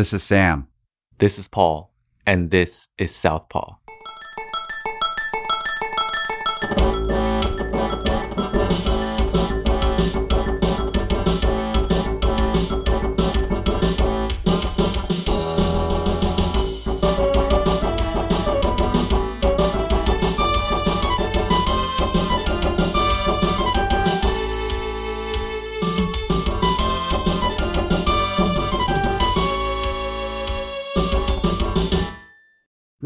This is Sam. This is Paul, and this is Southpaw.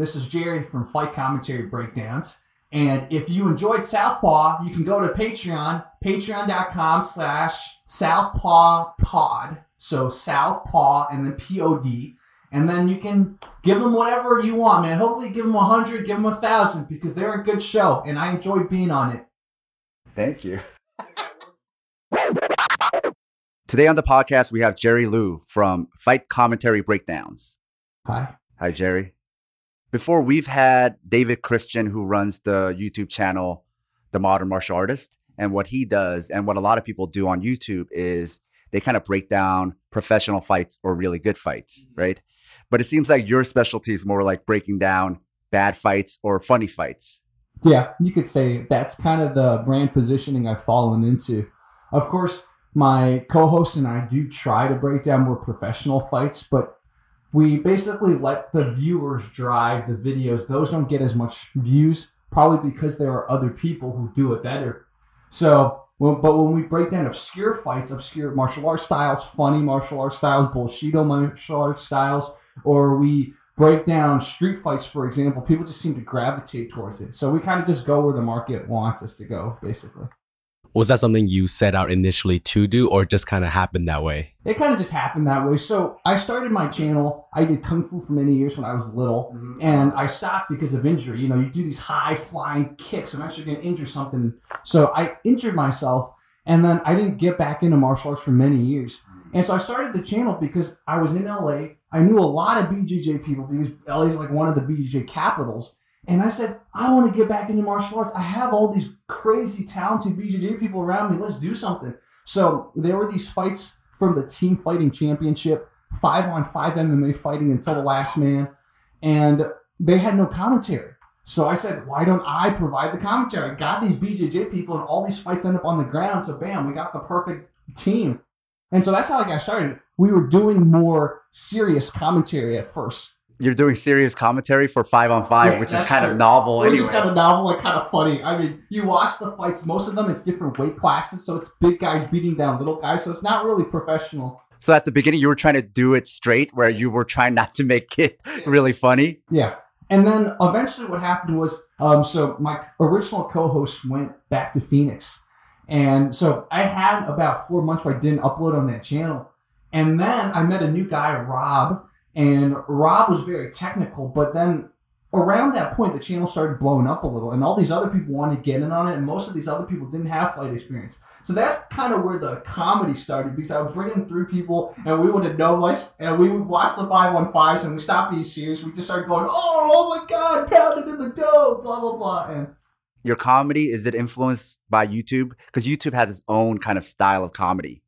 This is Jerry from Fight Commentary Breakdowns. And if you enjoyed Southpaw, you can go to Patreon, patreon.com slash Southpaw Pod. So Southpaw and then P-O-D. And then you can give them whatever you want, man. Hopefully give them a 100, give them a 1,000 because they're a good show and I enjoyed being on it. Thank you. Today on the podcast, we have Jerry Liu from Fight Commentary Breakdowns. Hi. Hi, Jerry. Before, we've had David Christian, who runs the YouTube channel, The Modern Martial Artist. And what he does, and what a lot of people do on YouTube, is they kind of break down professional fights or really good fights, mm-hmm. right? But it seems like your specialty is more like breaking down bad fights or funny fights. Yeah, you could say that's kind of the brand positioning I've fallen into. Of course, my co-host and I do try to break down more professional fights, but we basically let the viewers drive the videos. Those don't get as much views, probably because there are other people who do it better. So, well, but when we break down obscure fights, obscure martial arts styles, funny martial arts styles, bullshido martial arts styles, or we break down street fights, for example, people just seem to gravitate towards it. So we kind of just go where the market wants us to go, basically was that something you set out initially to do or just kind of happened that way? It kind of just happened that way. So i started my channel i did kung fu for many years when i was little mm-hmm. and i stopped because of injury. You know you do these high flying kicks i'm actually going to injure something. So i injured myself and then i didn't get back into martial arts for many years. And so i started the channel because i was in la i knew a lot of bjj people because la is like one of the bjj capitals and I said, I want to get back into martial arts. I have all these crazy talented BJJ people around me. Let's do something. So there were these fights from the team fighting championship, five on five MMA fighting until the last man, and they had no commentary. So I said, why don't I provide the commentary? I got these BJJ people, and all these fights end up on the ground. So bam, we got the perfect team. And so that's how I got started. We were doing more serious commentary at first you're doing serious commentary for five on five, yeah, which is kind true. of novel. Which anyway. is kind of novel and kind of funny. I mean, you watch the fights; most of them it's different weight classes, so it's big guys beating down little guys, so it's not really professional. So at the beginning, you were trying to do it straight, where you were trying not to make it really funny. Yeah, and then eventually, what happened was, um, so my original co-host went back to Phoenix, and so I had about four months where I didn't upload on that channel, and then I met a new guy, Rob and Rob was very technical, but then around that point, the channel started blowing up a little, and all these other people wanted to get in on it, and most of these other people didn't have fight experience. So that's kind of where the comedy started because I was bringing through people, and we wouldn't know much, and we would watch the five on and we stopped being serious. We just started going, "Oh, oh my god, pounded in the dough," blah blah blah, and. Your comedy is it influenced by YouTube? Because YouTube has its own kind of style of comedy.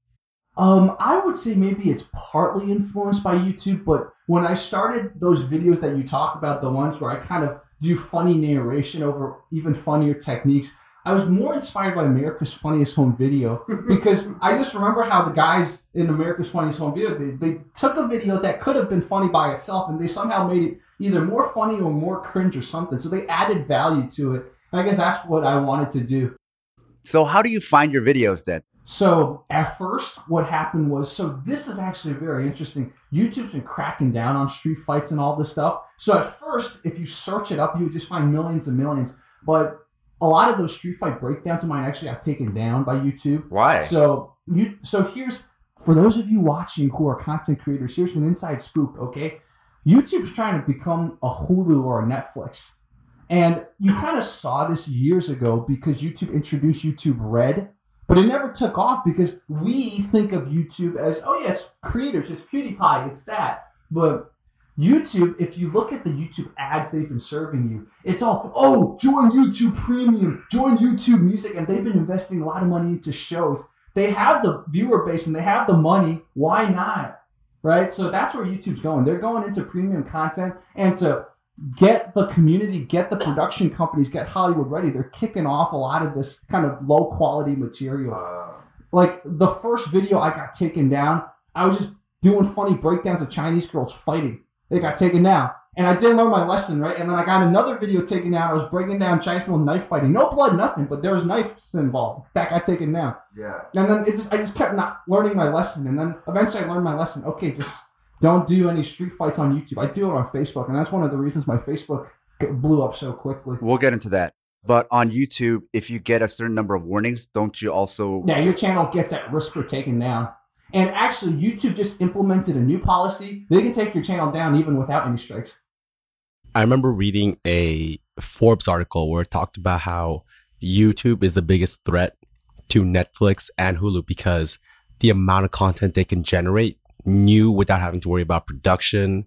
Um, I would say maybe it's partly influenced by YouTube, but when I started those videos that you talk about, the ones where I kind of do funny narration over even funnier techniques, I was more inspired by America's Funniest Home Video because I just remember how the guys in America's Funniest Home Video they, they took a video that could have been funny by itself and they somehow made it either more funny or more cringe or something. So they added value to it. And I guess that's what I wanted to do. So how do you find your videos then? So at first, what happened was so this is actually very interesting. YouTube's been cracking down on street fights and all this stuff. So at first, if you search it up, you would just find millions and millions. But a lot of those street fight breakdowns of mine actually got taken down by YouTube. Why? So you so here's for those of you watching who are content creators, here's an inside scoop, okay? YouTube's trying to become a Hulu or a Netflix. And you kind of saw this years ago because YouTube introduced YouTube Red but it never took off because we think of YouTube as, oh yeah, it's creators, it's PewDiePie, it's that. But YouTube, if you look at the YouTube ads they've been serving you, it's all, oh, join YouTube Premium, join YouTube Music, and they've been investing a lot of money into shows. They have the viewer base and they have the money. Why not? right? So that's where YouTube's going. They're going into premium content and to get the community, get the production companies, get Hollywood ready. They're kicking off a lot of this kind of low quality material. Uh. Like the first video I got taken down, I was just doing funny breakdowns of Chinese girls fighting. They got taken down. And I didn't learn my lesson, right? And then I got another video taken down. I was breaking down Chinese people knife fighting. No blood, nothing, but there was knives involved. That got taken down. Yeah. And then it just I just kept not learning my lesson. And then eventually I learned my lesson. Okay, just don't do any street fights on YouTube. I do it on Facebook, and that's one of the reasons my Facebook blew up so quickly. We'll get into that. But on YouTube, if you get a certain number of warnings, don't you also Yeah, your channel gets at risk for taken down. And actually, YouTube just implemented a new policy. They can take your channel down even without any strikes. I remember reading a Forbes article where it talked about how YouTube is the biggest threat to Netflix and Hulu because the amount of content they can generate new without having to worry about production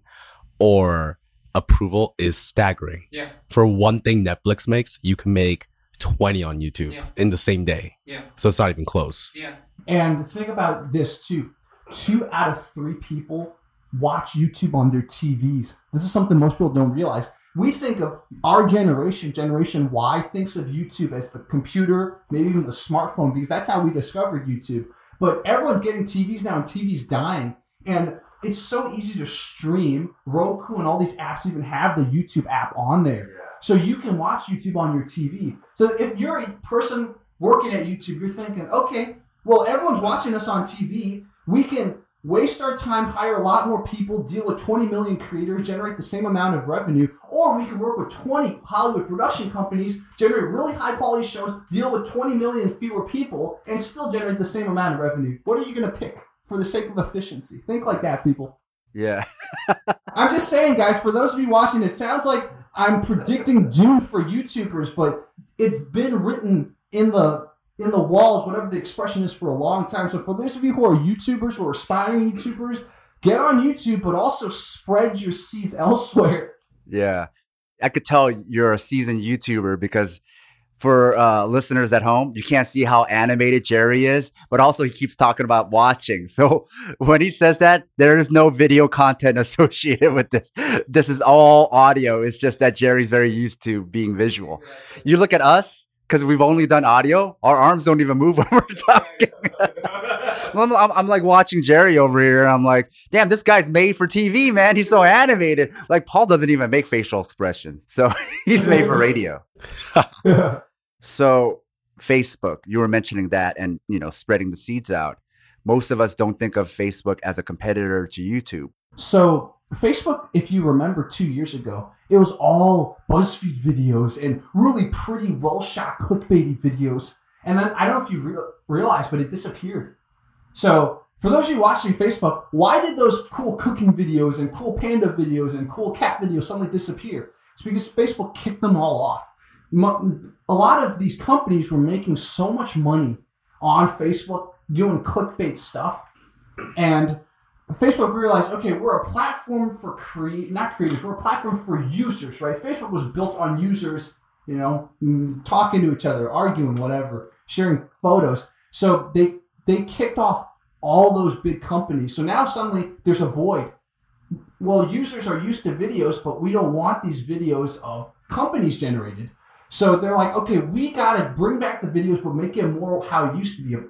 or approval is staggering. Yeah. For one thing Netflix makes, you can make 20 on YouTube Yeah. in the same day. Yeah. So it's not even close. Yeah. And think about this too. Two out of three people watch YouTube on their TVs. This is something most people don't realize. We think of our generation, Generation Y, thinks of YouTube as the computer, maybe even the smartphone, because that's how we discovered YouTube. But everyone's getting TVs now, and TV's dying. And it's so easy to stream. Roku and all these apps even have the YouTube app on there. So you can watch YouTube on your TV. So if you're a person working at YouTube, you're thinking, okay, well, everyone's watching us on TV. We can waste our time, hire a lot more people, deal with 20 million creators, generate the same amount of revenue, or we can work with 20 Hollywood production companies, generate really high quality shows, deal with 20 million fewer people, and still generate the same amount of revenue. What are you going to pick for the sake of efficiency? Think like that, people. Yeah. I'm just saying, guys, for those of you watching, it sounds like I'm predicting doom for YouTubers, but it's been written in the in the walls, whatever the expression is, for a long time. So for those of you who are YouTubers or aspiring YouTubers, get on YouTube, but also spread your seeds elsewhere. Yeah. I could tell you're a seasoned YouTuber because for uh, listeners at home, you can't see how animated Jerry is, but also he keeps talking about watching. So when he says that, there is no video content associated with this. This is all audio. It's just that Jerry's very used to being visual. You look at us, because we've only done audio, our arms don't even move when we're talking. I'm, I'm- I'm like watching Jerry over here. And I'm like, damn, this guy's made for TV, man. He's so animated. Like Paul doesn't even make facial expressions, so he's made for radio. So Facebook, you were mentioning that, and you know, spreading the seeds out. Most of us don't think of Facebook as a competitor to YouTube. So Facebook, if you remember two years ago, it was all BuzzFeed videos and really pretty, well shot, clickbaity videos. And then I don't know if you re- realized, but it disappeared. So for those of you watching Facebook, why did those cool cooking videos and cool panda videos and cool cat videos suddenly disappear? It's because Facebook kicked them all off. A lot of these companies were making so much money on Facebook doing clickbait stuff, and Facebook realized, okay, we're a platform for create, not creators, we're a platform for users, right? Facebook was built on users, you know, mm, talking to each other, arguing, whatever, sharing photos. So they they kicked off all those big companies. So now suddenly there's a void. Well, users are used to videos, but we don't want these videos of companies generated. So they're like, okay, we got to bring back the videos, but make it more how it used to be, a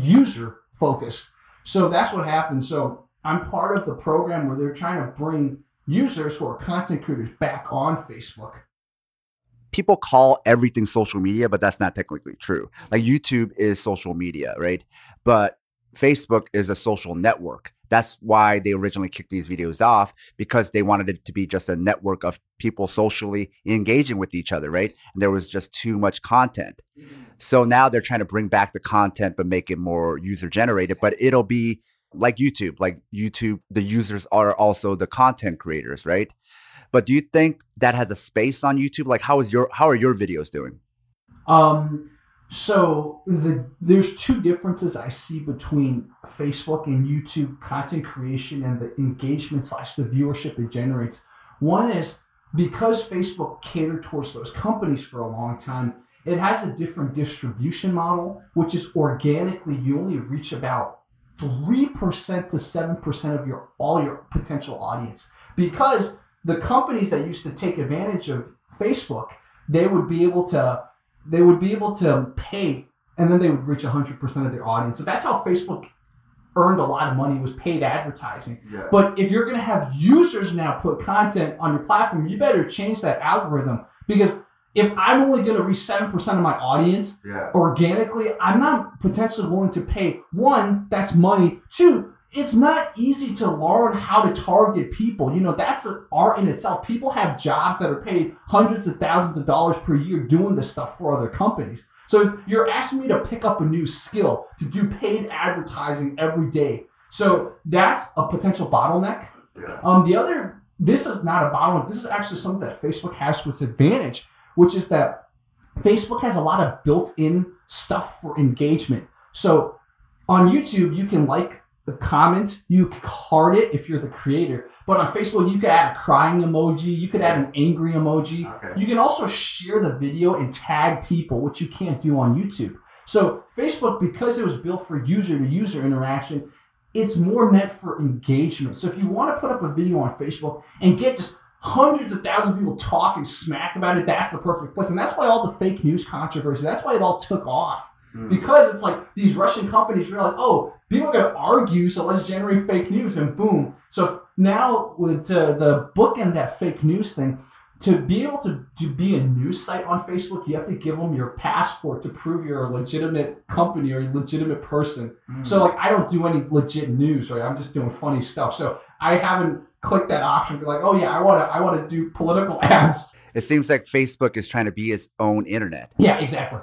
user focus. So that's what happened. So I'm part of the program where they're trying to bring users who are content creators back on Facebook. people call everything social media, but that's not technically true. Like YouTube is social media, right? But Facebook is a social network. That's why they originally kicked these videos off because they wanted it to be just a network of people socially engaging with each other, right? And there was just too much content. So now they're trying to bring back the content but make it more user generated, but it'll be like YouTube, like YouTube, the users are also the content creators, right? But do you think that has a space on YouTube? Like how is your how are your videos doing? Um, so the there's two differences I see between Facebook and YouTube content creation and the engagement slash the viewership it generates. One is because Facebook catered towards those companies for a long time, it has a different distribution model, which is organically you only reach about three percent to seven percent of your all your potential audience because the companies that used to take advantage of Facebook, they would be able to they would be able to pay and then they would reach 100% of their audience. So that's how Facebook earned a lot of money was paid advertising. Yeah. But if you're going to have users now put content on your platform, you better change that algorithm because if I'm only going to reach 7% of my audience yeah. organically, I'm not potentially willing to pay one, that's money. Two, it's not easy to learn how to target people. You know, that's an art in itself. People have jobs that are paid hundreds of thousands of dollars per year doing this stuff for other companies. So you're asking me to pick up a new skill to do paid advertising every day. So that's a potential bottleneck. Um, the other, this is not a bottleneck. This is actually something that Facebook has to its advantage, which is that Facebook has a lot of built-in stuff for engagement. So on YouTube, you can like the comment, you card it if you're the creator. But on Facebook, you could add a crying emoji, you could add an angry emoji. Okay. You can also share the video and tag people, which you can't do on YouTube. So Facebook, because it was built for user to user interaction, it's more meant for engagement. So if you want to put up a video on Facebook and get just hundreds of thousands of people talking smack about it, that's the perfect place. And that's why all the fake news controversy, that's why it all took off. Mm. Because it's like these Russian companies are like, oh, people are going to argue, so let's generate fake news, and boom. So now with the bookend that fake news thing, to be able to, to be a news site on Facebook, you have to give them your passport to prove you're a legitimate company or a legitimate person. Mm. So like I don't do any legit news, right? I'm just doing funny stuff. So I haven't clicked that option. Be like, oh yeah, I want to I want to do political ads. it seems like Facebook is trying to be its own internet. Yeah, exactly.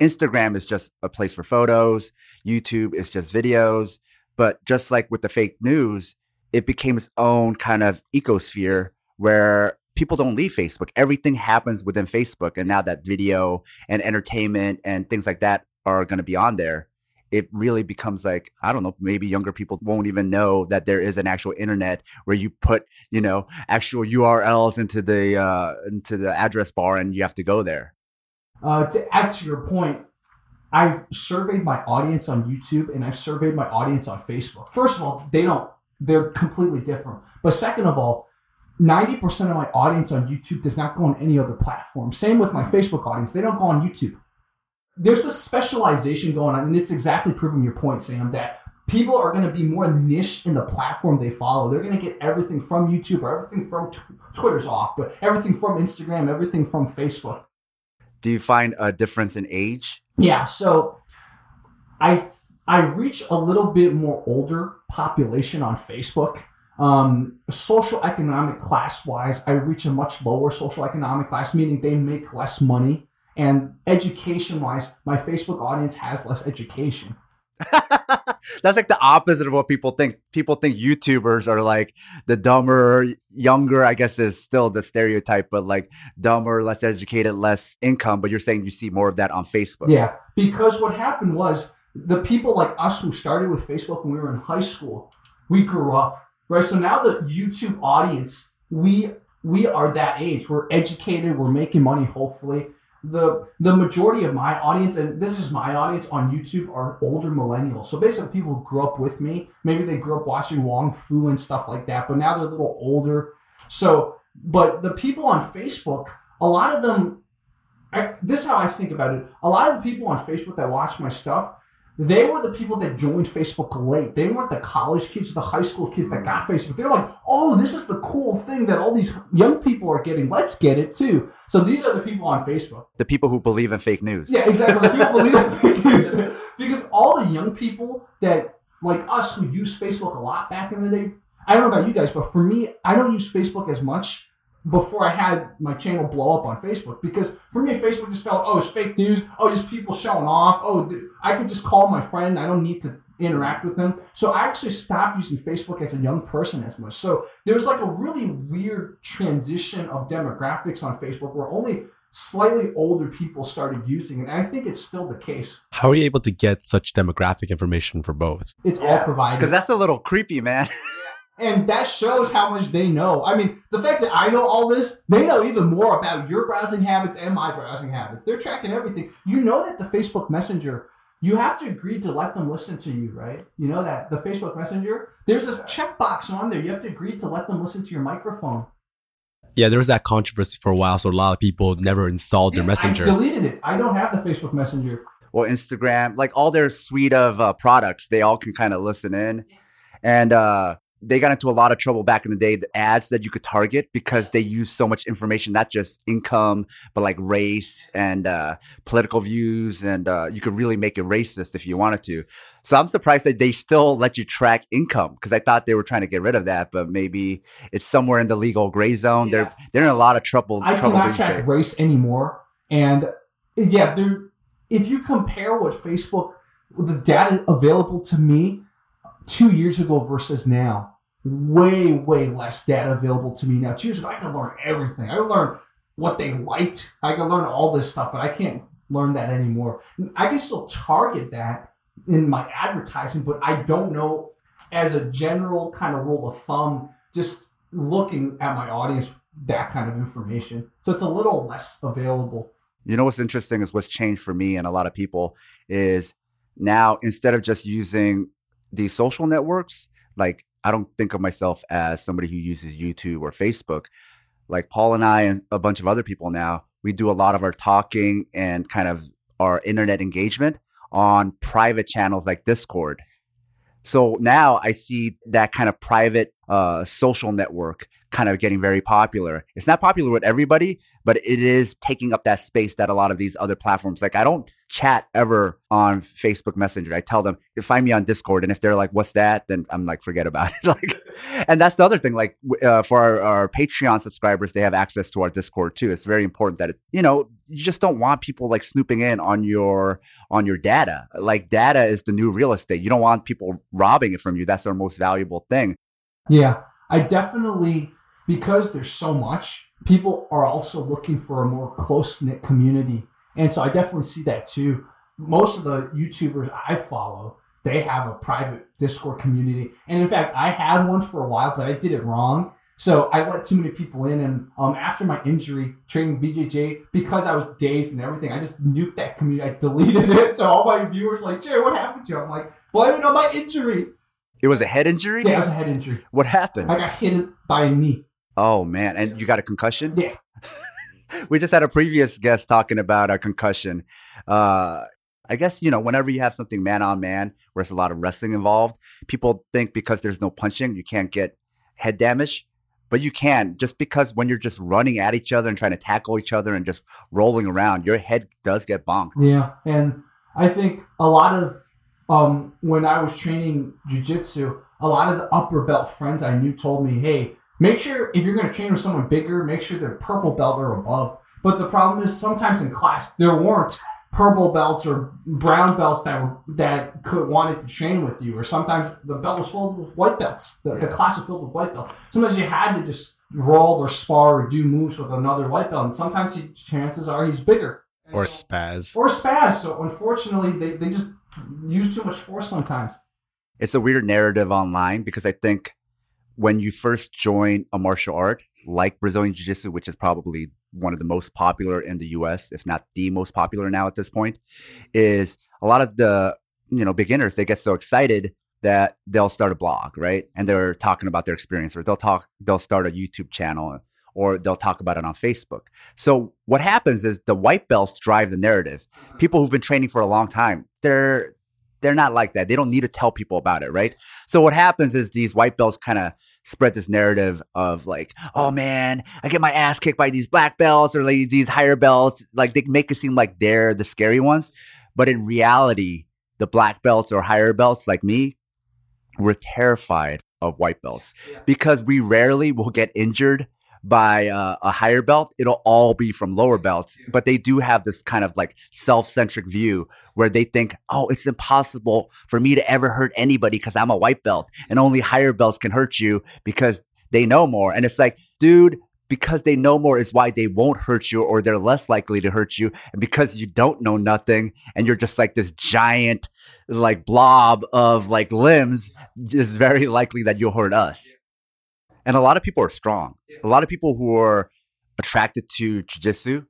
Instagram is just a place for photos, YouTube is just videos. But just like with the fake news, it became its own kind of ecosphere where people don't leave Facebook. Everything happens within Facebook. And now that video and entertainment and things like that are going to be on there, it really becomes like, I don't know, maybe younger people won't even know that there is an actual internet where you put, you know, actual URLs into the uh into the address bar and you have to go there. Uh, to add to your point, I've surveyed my audience on YouTube and I've surveyed my audience on Facebook. First of all, they don't, they're completely different. But second of all, 90% of my audience on YouTube does not go on any other platform. Same with my Facebook audience, they don't go on YouTube. There's this specialization going on, and it's exactly proving your point, Sam, that people are going to be more niche in the platform they follow. They're going to get everything from YouTube or everything from tw- Twitter's off, but everything from Instagram, everything from Facebook. Do you find a difference in age? Yeah, so I I reach a little bit more older population on Facebook. Um, social economic class wise, I reach a much lower social economic class, meaning they make less money. And education wise, my Facebook audience has less education. That's like the opposite of what people think. People think YouTubers are like the dumber, younger, I guess is still the stereotype, but like dumber, less educated, less income. But you're saying you see more of that on Facebook. Yeah, because what happened was the people like us who started with Facebook when we were in high school, we grew up, right? So now the YouTube audience, we we are that age. We're educated, we're making money, hopefully. The the majority of my audience, and this is my audience on YouTube, are older millennials. So basically people who grew up with me. Maybe they grew up watching Wong Fu and stuff like that, but now they're a little older. So but the people on Facebook, a lot of them I, this is how I think about it. A lot of the people on Facebook that watch my stuff, they were the people that joined Facebook late. They weren't the college kids or the high school kids that got mm-hmm. Facebook. They're like, oh, this is the cool thing that all these young people are getting. Let's get it too. So these are the people on Facebook. The people who believe in fake news. Yeah, exactly. The people believe in fake news. Because all the young people that, like us, who use Facebook a lot back in the day, I don't know about you guys, but for me, I don't use Facebook as much before I had my channel blow up on Facebook because for me, Facebook just felt, oh, it's fake news. Oh, just people showing off. Oh, th- I could just call my friend. I don't need to interact with them. So I actually stopped using Facebook as a young person as much. So there was like a really weird transition of demographics on Facebook where only slightly older people started using it. And I think it's still the case. How are you able to get such demographic information for both? It's all provided. Because that's a little creepy, man. And that shows how much they know. I mean, the fact that I know all this, they know even more about your browsing habits and my browsing habits. They're tracking everything. You know that the Facebook Messenger you have to agree to let them listen to you, right? You know that the Facebook Messenger, there's this checkbox on there. You have to agree to let them listen to your microphone. Yeah, there was that controversy for a while, so a lot of people never installed their Yeah, messenger. I deleted it. I don't have the Facebook Messenger. Or Instagram, like all their suite of uh, products, they all can kind of listen in. And uh, they got into a lot of trouble back in the day, the ads that you could target because they use so much information, not just income, but like race and uh, political views. And uh, you could really make it racist if you wanted to. So I'm surprised that they still let you track income because I thought they were trying to get rid of that, but maybe it's somewhere in the legal gray zone. Yeah. They're they're in a lot of trouble. I trouble cannot track days. race anymore. And yeah. If you compare what Facebook, the data available to me two years ago versus now, way way less data available to me now. Two years ago, I could learn everything. I could learn what they liked. I could learn all this stuff, but I can't learn that anymore. I can still target that in my advertising, but I don't know as a general kind of rule of thumb. Just looking at my audience that kind of information. So it's a little less available. You know what's interesting is what's changed for me and a lot of people is now instead of just using these social networks, like I don't think of myself as somebody who uses YouTube or Facebook. Like Paul and I and a bunch of other people now, we do a lot of our talking and kind of our internet engagement on private channels like Discord. So now I see that kind of private uh, social network kind of getting very popular. It's not popular with everybody, but it is taking up that space that a lot of these other platforms like i don't chat ever on facebook messenger. I tell them find me on discord and if they're like what's that? then i'm like forget about it. Like and that's the other thing like uh, for our, our patreon subscribers they have access to our discord too. It's very important that it, you know you just don't want people like snooping in on your on your data. Like data is the new real estate. You don't want people robbing it from you. That's our most valuable thing Yeah, I definitely because there's so much. People are also looking for a more close knit community, and so I definitely see that too. Most of the YouTubers I follow, they have a private Discord community, and in fact, I had one for a while, but I did it wrong. So I let too many people in, and um, after my injury training BJJ, because I was dazed and everything, I just nuked that community. I deleted it. So all my viewers like, Jerry, what happened to you? I'm like, blame it on my injury. It was a head injury Yeah, it was a head injury. what happened I got hit by a knee. oh man and you got a concussion Yeah. we just had a previous guest talking about a concussion. Uh, I guess you know whenever you have something man on man, where there's a lot of wrestling involved, people think because there's no punching, you can't get head damage, but you can. Just because when you're just running at each other and trying to tackle each other and just rolling around, your head does get bonked. Yeah, and I think a lot of um, when I was training jujitsu, a lot of the upper belt friends I knew told me, "Hey, make sure if you're going to train with someone bigger, make sure they're purple belt or above." But the problem is sometimes in class there weren't purple belts or brown belts that were that could wanted to train with you, or sometimes the belt was filled with white belts. The, the class was filled with white belts. Sometimes you had to just roll or spar or do moves with another white belt, and sometimes he, chances are he's bigger or spaz. or spaz. So unfortunately, they, they just use too much force sometimes. It's a weird narrative online because I think when you first join a martial art like Brazilian Jiu Jitsu, which is probably one of the most popular in the US, if not the most popular now at this point, is a lot of the you know beginners they get so excited that they'll start a blog, right? And they're talking about their experience, or they'll talk, they'll start a YouTube channel, or they'll talk about it on Facebook. So what happens is the white belts drive the narrative. Mm-hmm. People who've been training for a long time, they're they're not like that. They don't need to tell people about it, right? So what happens is these white belts kind of spread this narrative of like, oh man, I get my ass kicked by these black belts or like these higher belts. Like they make it seem like they're the scary ones, but in reality, the black belts or higher belts like me, we're terrified of white belts Yeah. because we rarely will get injured by uh, a higher belt. It'll all be from lower belts, but they do have this kind of like self-centric view where they think, oh, it's impossible for me to ever hurt anybody because I'm a white belt and only higher belts can hurt you because they know more. And it's like, dude, because they know more is why they won't hurt you or they're less likely to hurt you. And because you don't know nothing and you're just like this giant like blob of like limbs, it's very likely that you'll hurt us. And a lot of people are strong. A lot of people who are attracted to jujitsu,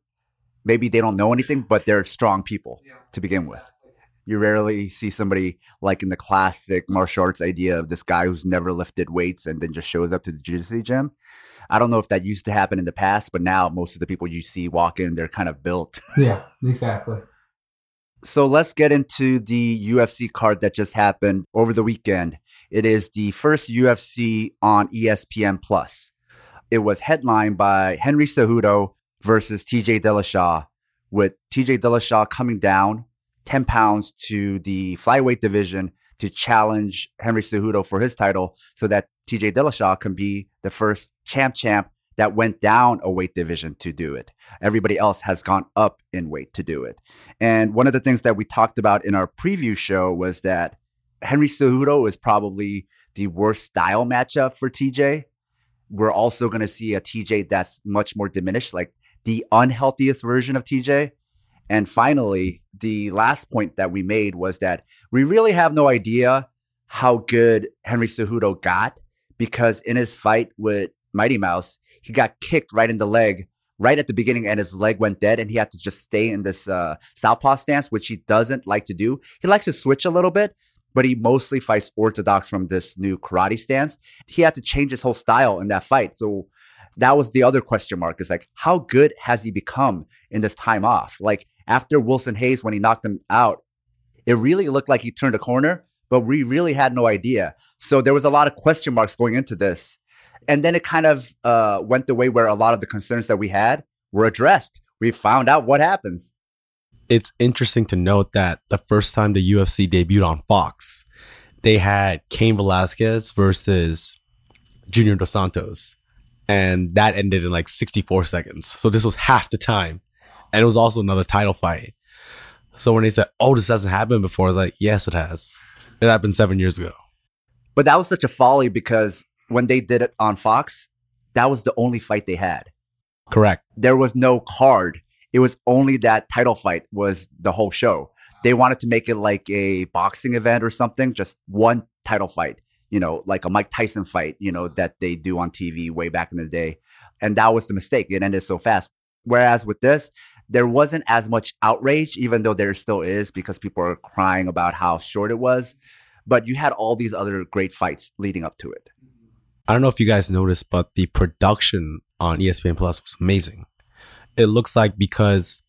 maybe they don't know anything, but they're strong people to begin with. You rarely see somebody like in the classic martial arts idea of this guy who's never lifted weights and then just shows up to the jiu-jitsu gym. I don't know if that used to happen in the past, but now most of the people you see walk in, they're kind of built. Yeah, exactly. So let's get into the UFC card that just happened over the weekend. It is the first UFC on ESPN Plus. It was headlined by Henry Cejudo versus TJ Dillashaw, with TJ Dillashaw coming down 10 pounds to the flyweight division to challenge Henry Cejudo for his title so that TJ Dillashaw can be the first champ champ that went down a weight division to do it. Everybody else has gone up in weight to do it. And one of the things that we talked about in our preview show was that Henry Cejudo is probably the worst style matchup for TJ. We're also going to see a TJ that's much more diminished, like the unhealthiest version of TJ. And finally, the last point that we made was that we really have no idea how good Henry Cejudo got because in his fight with Mighty Mouse, he got kicked right in the leg right at the beginning and his leg went dead and he had to just stay in this uh, southpaw stance, which he doesn't like to do. He likes to switch a little bit, but he mostly fights orthodox from this new karate stance. He had to change his whole style in that fight. So that was the other question mark is like, how good has he become in this time off? Like after Wilson Reis, when he knocked him out, it really looked like he turned a corner, but we really had no idea. So there was a lot of question marks going into this. And then it kind of uh, went the way where a lot of the concerns that we had were addressed. We found out what happens. It's interesting to note that the first time the UFC debuted on Fox, they had Cain Velasquez versus Junior Dos Santos. And that ended in like 64 seconds. So this was half the time. And it was also another title fight. So when they said, oh, this hasn't happened before, I was like, yes, it has. It happened seven years ago. But that was such a folly because when they did it on Fox, that was the only fight they had. Correct. There was no card. It was only that title fight was the whole show. They wanted to make it like a boxing event or something, just one title fight, you know, like a Mike Tyson fight, you know, that they do on TV way back in the day. And that was the mistake. It ended so fast. Whereas with this, there wasn't as much outrage, even though there still is because people are crying about how short it was. But you had all these other great fights leading up to it. I don't know if you guys noticed, but the production on ESPN Plus was amazing. It looks like because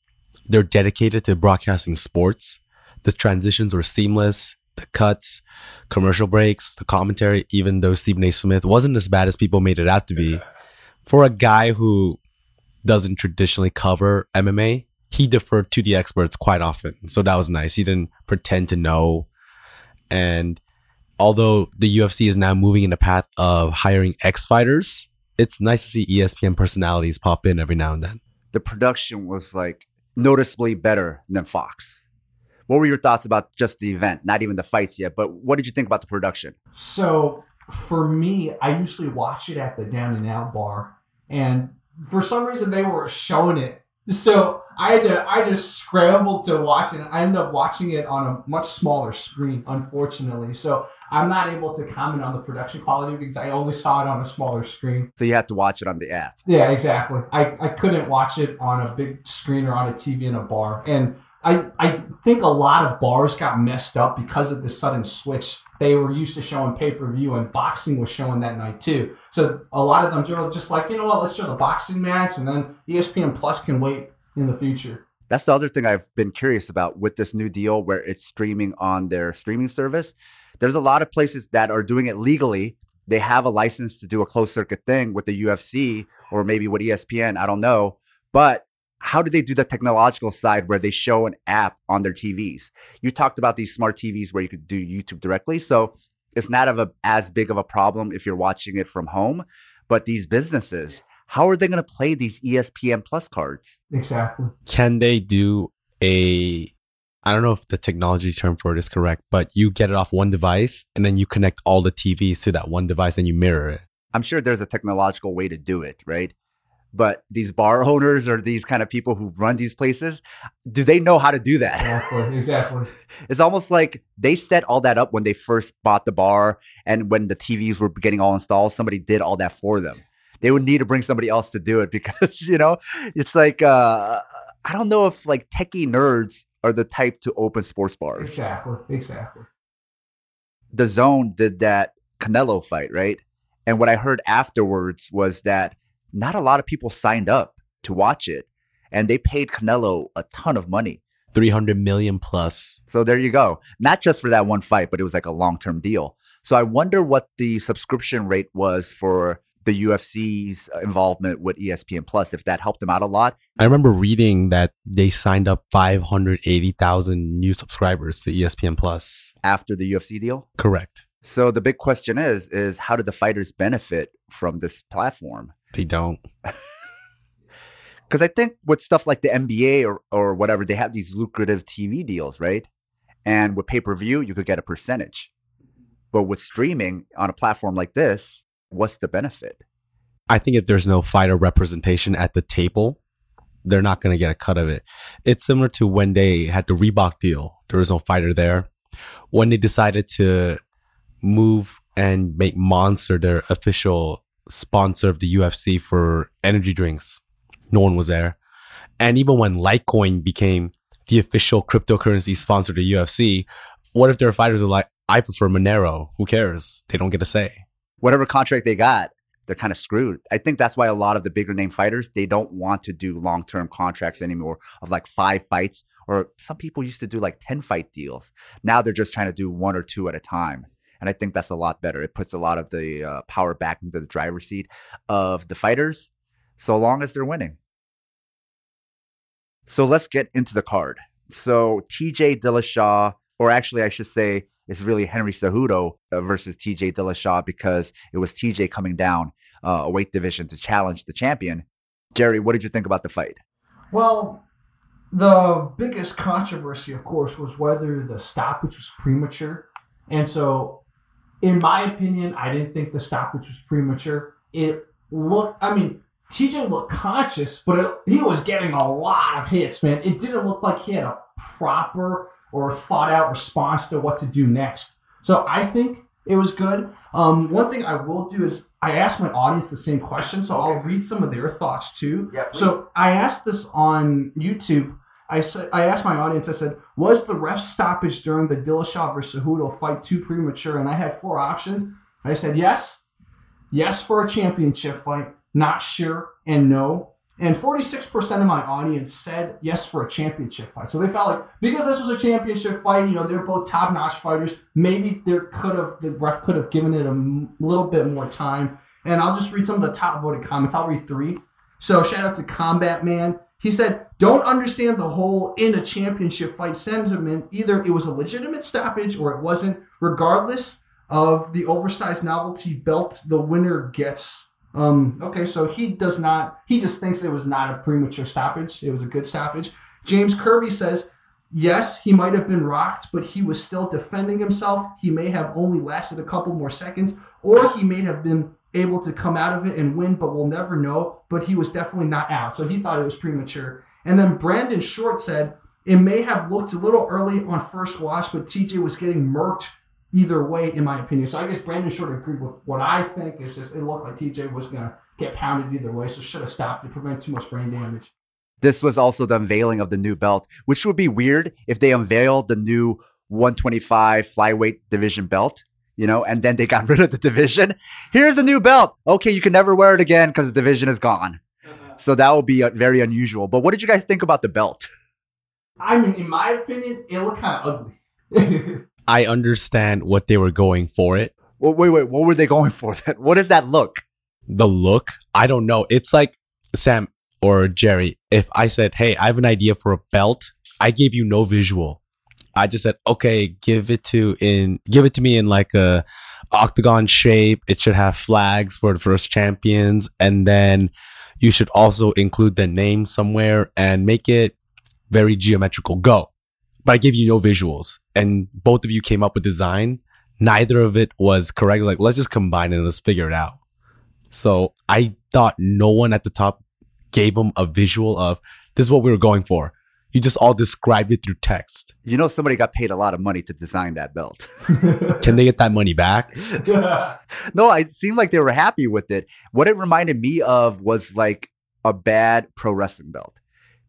they're dedicated to broadcasting sports, the transitions were seamless, the cuts, commercial breaks, the commentary, even though Stephen A. Smith wasn't as bad as people made it out to be. For a guy who doesn't traditionally cover MMA, he deferred to the experts quite often. So that was nice. He didn't pretend to know. And although the UFC is now moving in the path of hiring ex fighters, it's nice to see ESPN personalities pop in every now and then. The production was like noticeably better than Fox. What were your thoughts about just the event? Not even the fights yet, but what did you think about the production? So for me, I usually watch it at the Down and Out bar, and for some reason they were showing it. So I had to I just scrambled to watch it. I ended up watching it on a much smaller screen, unfortunately. So I'm not able to comment on the production quality because I only saw it on a smaller screen. So you have to watch it on the app. Yeah, exactly. I, I couldn't watch it on a big screen or on a TV in a bar. And I, I think a lot of bars got messed up because of the sudden switch. They were used to showing pay per view, and boxing was showing that night too. So a lot of them were just like, you know what, let's show the boxing match, and then ESPN Plus can wait in the future. That's the other thing I've been curious about with this new deal where it's streaming on their streaming service. There's a lot of places that are doing it legally. They have a license to do a closed circuit thing with the UFC or maybe with ESPN. I don't know. But how do they do the technological side where they show an app on their TVs? You talked about these smart TVs where you could do YouTube directly. So it's not of a, as big of a problem if you're watching it from home. But these businesses, how are they going to play these ESPN Plus cards? Exactly. Can they do a I don't know if the technology term for it is correct, but you get it off one device and then you connect all the TVs to that one device and you mirror it. I'm sure there's a technological way to do it, right? But these bar owners or these kind of people who run these places, do they know how to do that? Exactly. Exactly. it's almost like they set all that up when they first bought the bar and when the TVs were getting all installed, somebody did all that for them. They would need to bring somebody else to do it because, you know, it's like uh I don't know if like techie nerds are the type to open sports bars. Exactly. Exactly. DAZN did that Canelo fight, right? And what I heard afterwards was that not a lot of people signed up to watch it, and they paid Canelo a ton of money. 300 million plus. So there you go. Not just for that one fight, but it was like a long term deal. So I wonder what the subscription rate was for the UFC's uh, involvement with ESPN Plus, if that helped them out a lot. I remember reading that they signed up 580,000 new subscribers to ESPN Plus. after the UFC deal. Correct. So the big question is is how do the fighters benefit from this platform? They don't. Because I think with stuff like the NBA or, or whatever, they have these lucrative TV deals, right? And with pay per view, you could get a percentage. But with streaming on a platform like this, what's the benefit? I think if there's no fighter representation at the table, they're not going to get a cut of it. It's similar to when they had the Reebok deal. There was no fighter there. When they decided to move and make Monster their official sponsor of the UFC for energy drinks, no one was there. And even when Litecoin became the official cryptocurrency sponsor of the UFC, what if their fighters were like, I prefer Monero? Who cares? They don't get a say. Whatever contract they got, they're kind of screwed. I think that's why a lot of the bigger name fighters, they don't want to do long term contracts anymore of like five fights. Or some people used to do like 10 fight deals. Now they're just trying to do one or two at a time. And I think that's a lot better. It puts a lot of the uh, power back into the driver's seat of the fighters, so long as they're winning. So let's get into the card. So TJ Dillashaw, or actually, I should say, it's really Henry Cejudo uh, versus TJ Dillashaw because it was TJ coming down uh, a weight division to challenge the champion. Jerry, what did you think about the fight? Well, the biggest controversy, of course, was whether the stoppage was premature. And so, in my opinion, I didn't think the stoppage was premature. It looked, I mean, TJ looked conscious, but it, he was getting a lot of hits, man. It didn't look like he had a proper or thought out response to what to do next. So I think it was good. Um, one thing I will do is I asked my audience the same question, so I'll read some of their thoughts too. Yeah, so I asked this on YouTube. I said I asked my audience. I said, "Was the ref stoppage during the Dillashaw versus Cejudo fight too premature?" And I had four options. I said yes, yes for a championship fight, not sure, and no. And 46% of my audience said yes for a championship fight. So they felt like because this was a championship fight, you know, they're both top-notch fighters. Maybe there could have the ref could have given it a little bit more time. And I'll just read some of the top voted comments. I'll read three. So shout out to Combat Man. He said, "Don't understand the whole in a championship fight sentiment. Either it was a legitimate stoppage or it wasn't. Regardless of the oversized novelty belt, the winner gets." Um, okay, so he does not. He just thinks it was not a premature stoppage. It was a good stoppage. James Kirby says, yes, he might have been rocked, but he was still defending himself. He may have only lasted a couple more seconds, or he may have been able to come out of it and win, but we'll never know. But he was definitely not out, so he thought it was premature. And then Brandon Short said, it may have looked a little early on first watch, but TJ was getting murked either way, in my opinion. So I guess Brandon Short agreed with what I think. It's just it looked like TJ was gonna get pounded either way, so should have stopped to prevent too much brain damage. This was also the unveiling of the new belt, which would be weird if they unveiled the new 125 flyweight division belt, you know, and then they got rid of the division. Here's the new belt. Okay, you can never wear it again because the division is gone. So that would be uh, very unusual. But what did you guys think about the belt? I mean, in my opinion, it looked kind of ugly. I understand what they were going for it. Well, wait, wait, what were they going for? Then what does that look? The look, I don't know. It's like Sam or Jerry. If I said, "Hey, I have an idea for a belt," I gave you no visual. I just said, "Okay, give it to in give it to me in like a octagon shape. It should have flags for the first champions, and then you should also include the name somewhere and make it very geometrical. Go." But I gave you no visuals, and both of you came up with design. Neither of it was correct. Like, let's just combine it and let's figure it out. So I thought no one at the top gave them a visual of this is what we were going for. You just all described it through text. You know, somebody got paid a lot of money to design that belt. Can they get that money back? no, it seemed like they were happy with it. What it reminded me of was like a bad pro wrestling belt.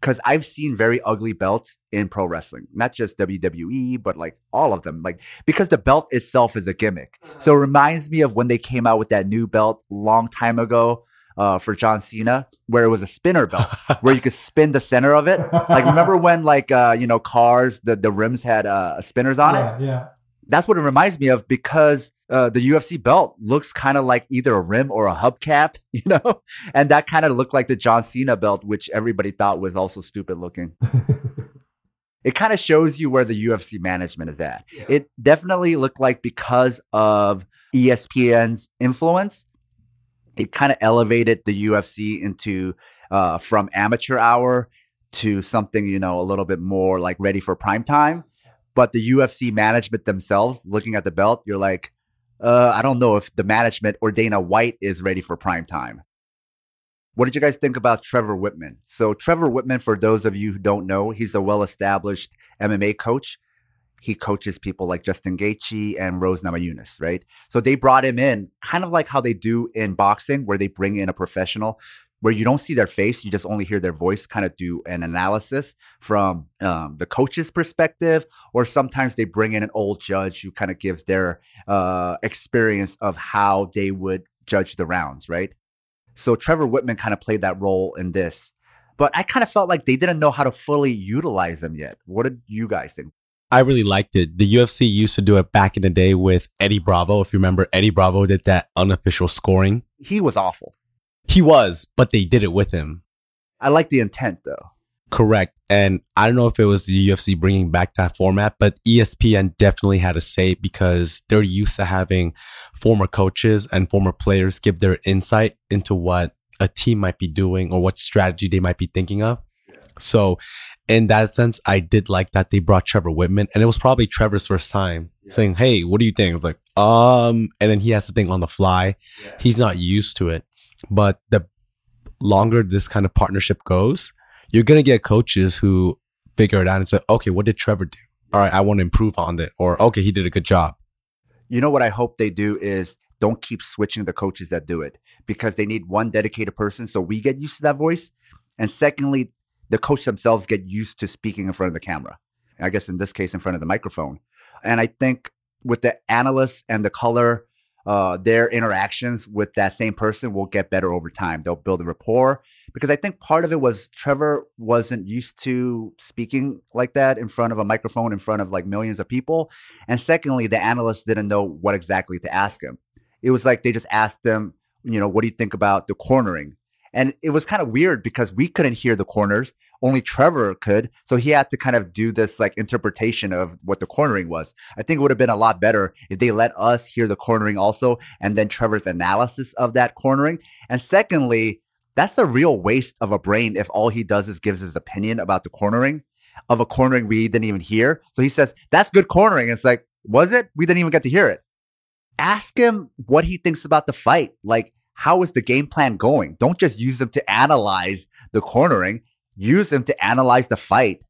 Because I've seen very ugly belts in pro wrestling, not just WWE, but like all of them. Like because the belt itself is a gimmick. So it reminds me of when they came out with that new belt long time ago uh, for John Cena, where it was a spinner belt, where you could spin the center of it. Like remember when like uh, you know cars the the rims had uh, spinners on it? yeah, yeah. That's what it reminds me of because uh, the UFC belt looks kind of like either a rim or a hubcap, you know, and that kind of looked like the John Cena belt, which everybody thought was also stupid looking. it kind of shows you where the UFC management is at. Yeah. It definitely looked like because of ESPN's influence, it kind of elevated the UFC into uh, from amateur hour to something you know a little bit more like ready for prime time. But the UFC management themselves, looking at the belt, you're like, uh, I don't know if the management or Dana White is ready for prime time. What did you guys think about Trevor Wittman? So, Trevor Wittman, for those of you who don't know, he's a well established MMA coach. He coaches people like Justin Gaethje and Rose Namajunas, right? So they brought him in, kind of like how they do in boxing, where they bring in a professional, where you don't see their face, you just only hear their voice, kind of do an analysis from um, the coach's perspective, or sometimes they bring in an old judge who kind of gives their uh, experience of how they would judge the rounds, right? So Trevor Wittman kind of played that role in this. But I kind of felt like they didn't know how to fully utilize them yet. What did you guys think? I really liked it. The UFC used to do it back in the day with Eddie Bravo. If you remember, Eddie Bravo did that unofficial scoring. He was awful. He was, but they did it with him. I like the intent though. Correct. And I don't know if it was the UFC bringing back that format, but ESPN definitely had a say because they're used to having former coaches and former players give their insight into what a team might be doing or what strategy they might be thinking of. So, in that sense, I did like that they brought Trevor Wittman, and it was probably Trevor's first time Yeah. saying, "Hey, what do you think?" I was like, "Um," and then he has to think on the fly. He's not used to it, but the longer this kind of partnership goes, you're gonna get coaches who figure it out and say, "Okay, what did Trevor do? All right, I want to improve on it," or "Okay, he did a good job." You know what I hope they do is don't keep switching the coaches that do it because they need one dedicated person so we get used to that voice. And secondly, the coach themselves get used to speaking in front of the camera. I guess in this case, in front of the microphone. And I think with the analysts and the color, uh, their interactions with that same person will get better over time. They'll build a rapport because I think part of it was Trevor wasn't used to speaking like that in front of a microphone in front of like millions of people. And secondly, the analysts didn't know what exactly to ask him. It was like they just asked him, you know, what do you think about the cornering? And it was kind of weird because we couldn't hear the corners, only Trevor could. So he had to kind of do this like interpretation of what the cornering was. I think it would have been a lot better if they let us hear the cornering also and then Trevor's analysis of that cornering. And secondly, that's the real waste of a brain if all he does is gives his opinion about the cornering of a cornering we didn't even hear. So he says, that's good cornering. It's like, was it? We didn't even get to hear it. Ask him what he thinks about the fight. Like, how is the game plan going? Don't just use him to analyze the cornering. Use him to analyze the fight,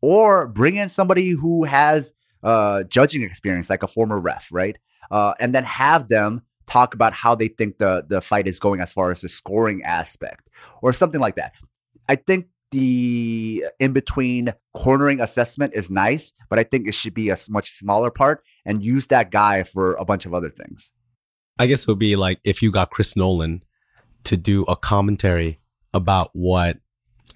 or bring in somebody who has uh, judging experience, like a former ref, right? Uh, and then have them talk about how they think the the fight is going as far as the scoring aspect, or something like that. I think the in between cornering assessment is nice, but I think it should be a much smaller part and use that guy for a bunch of other things. I guess it would be like if you got Chris Nolan to do a commentary about what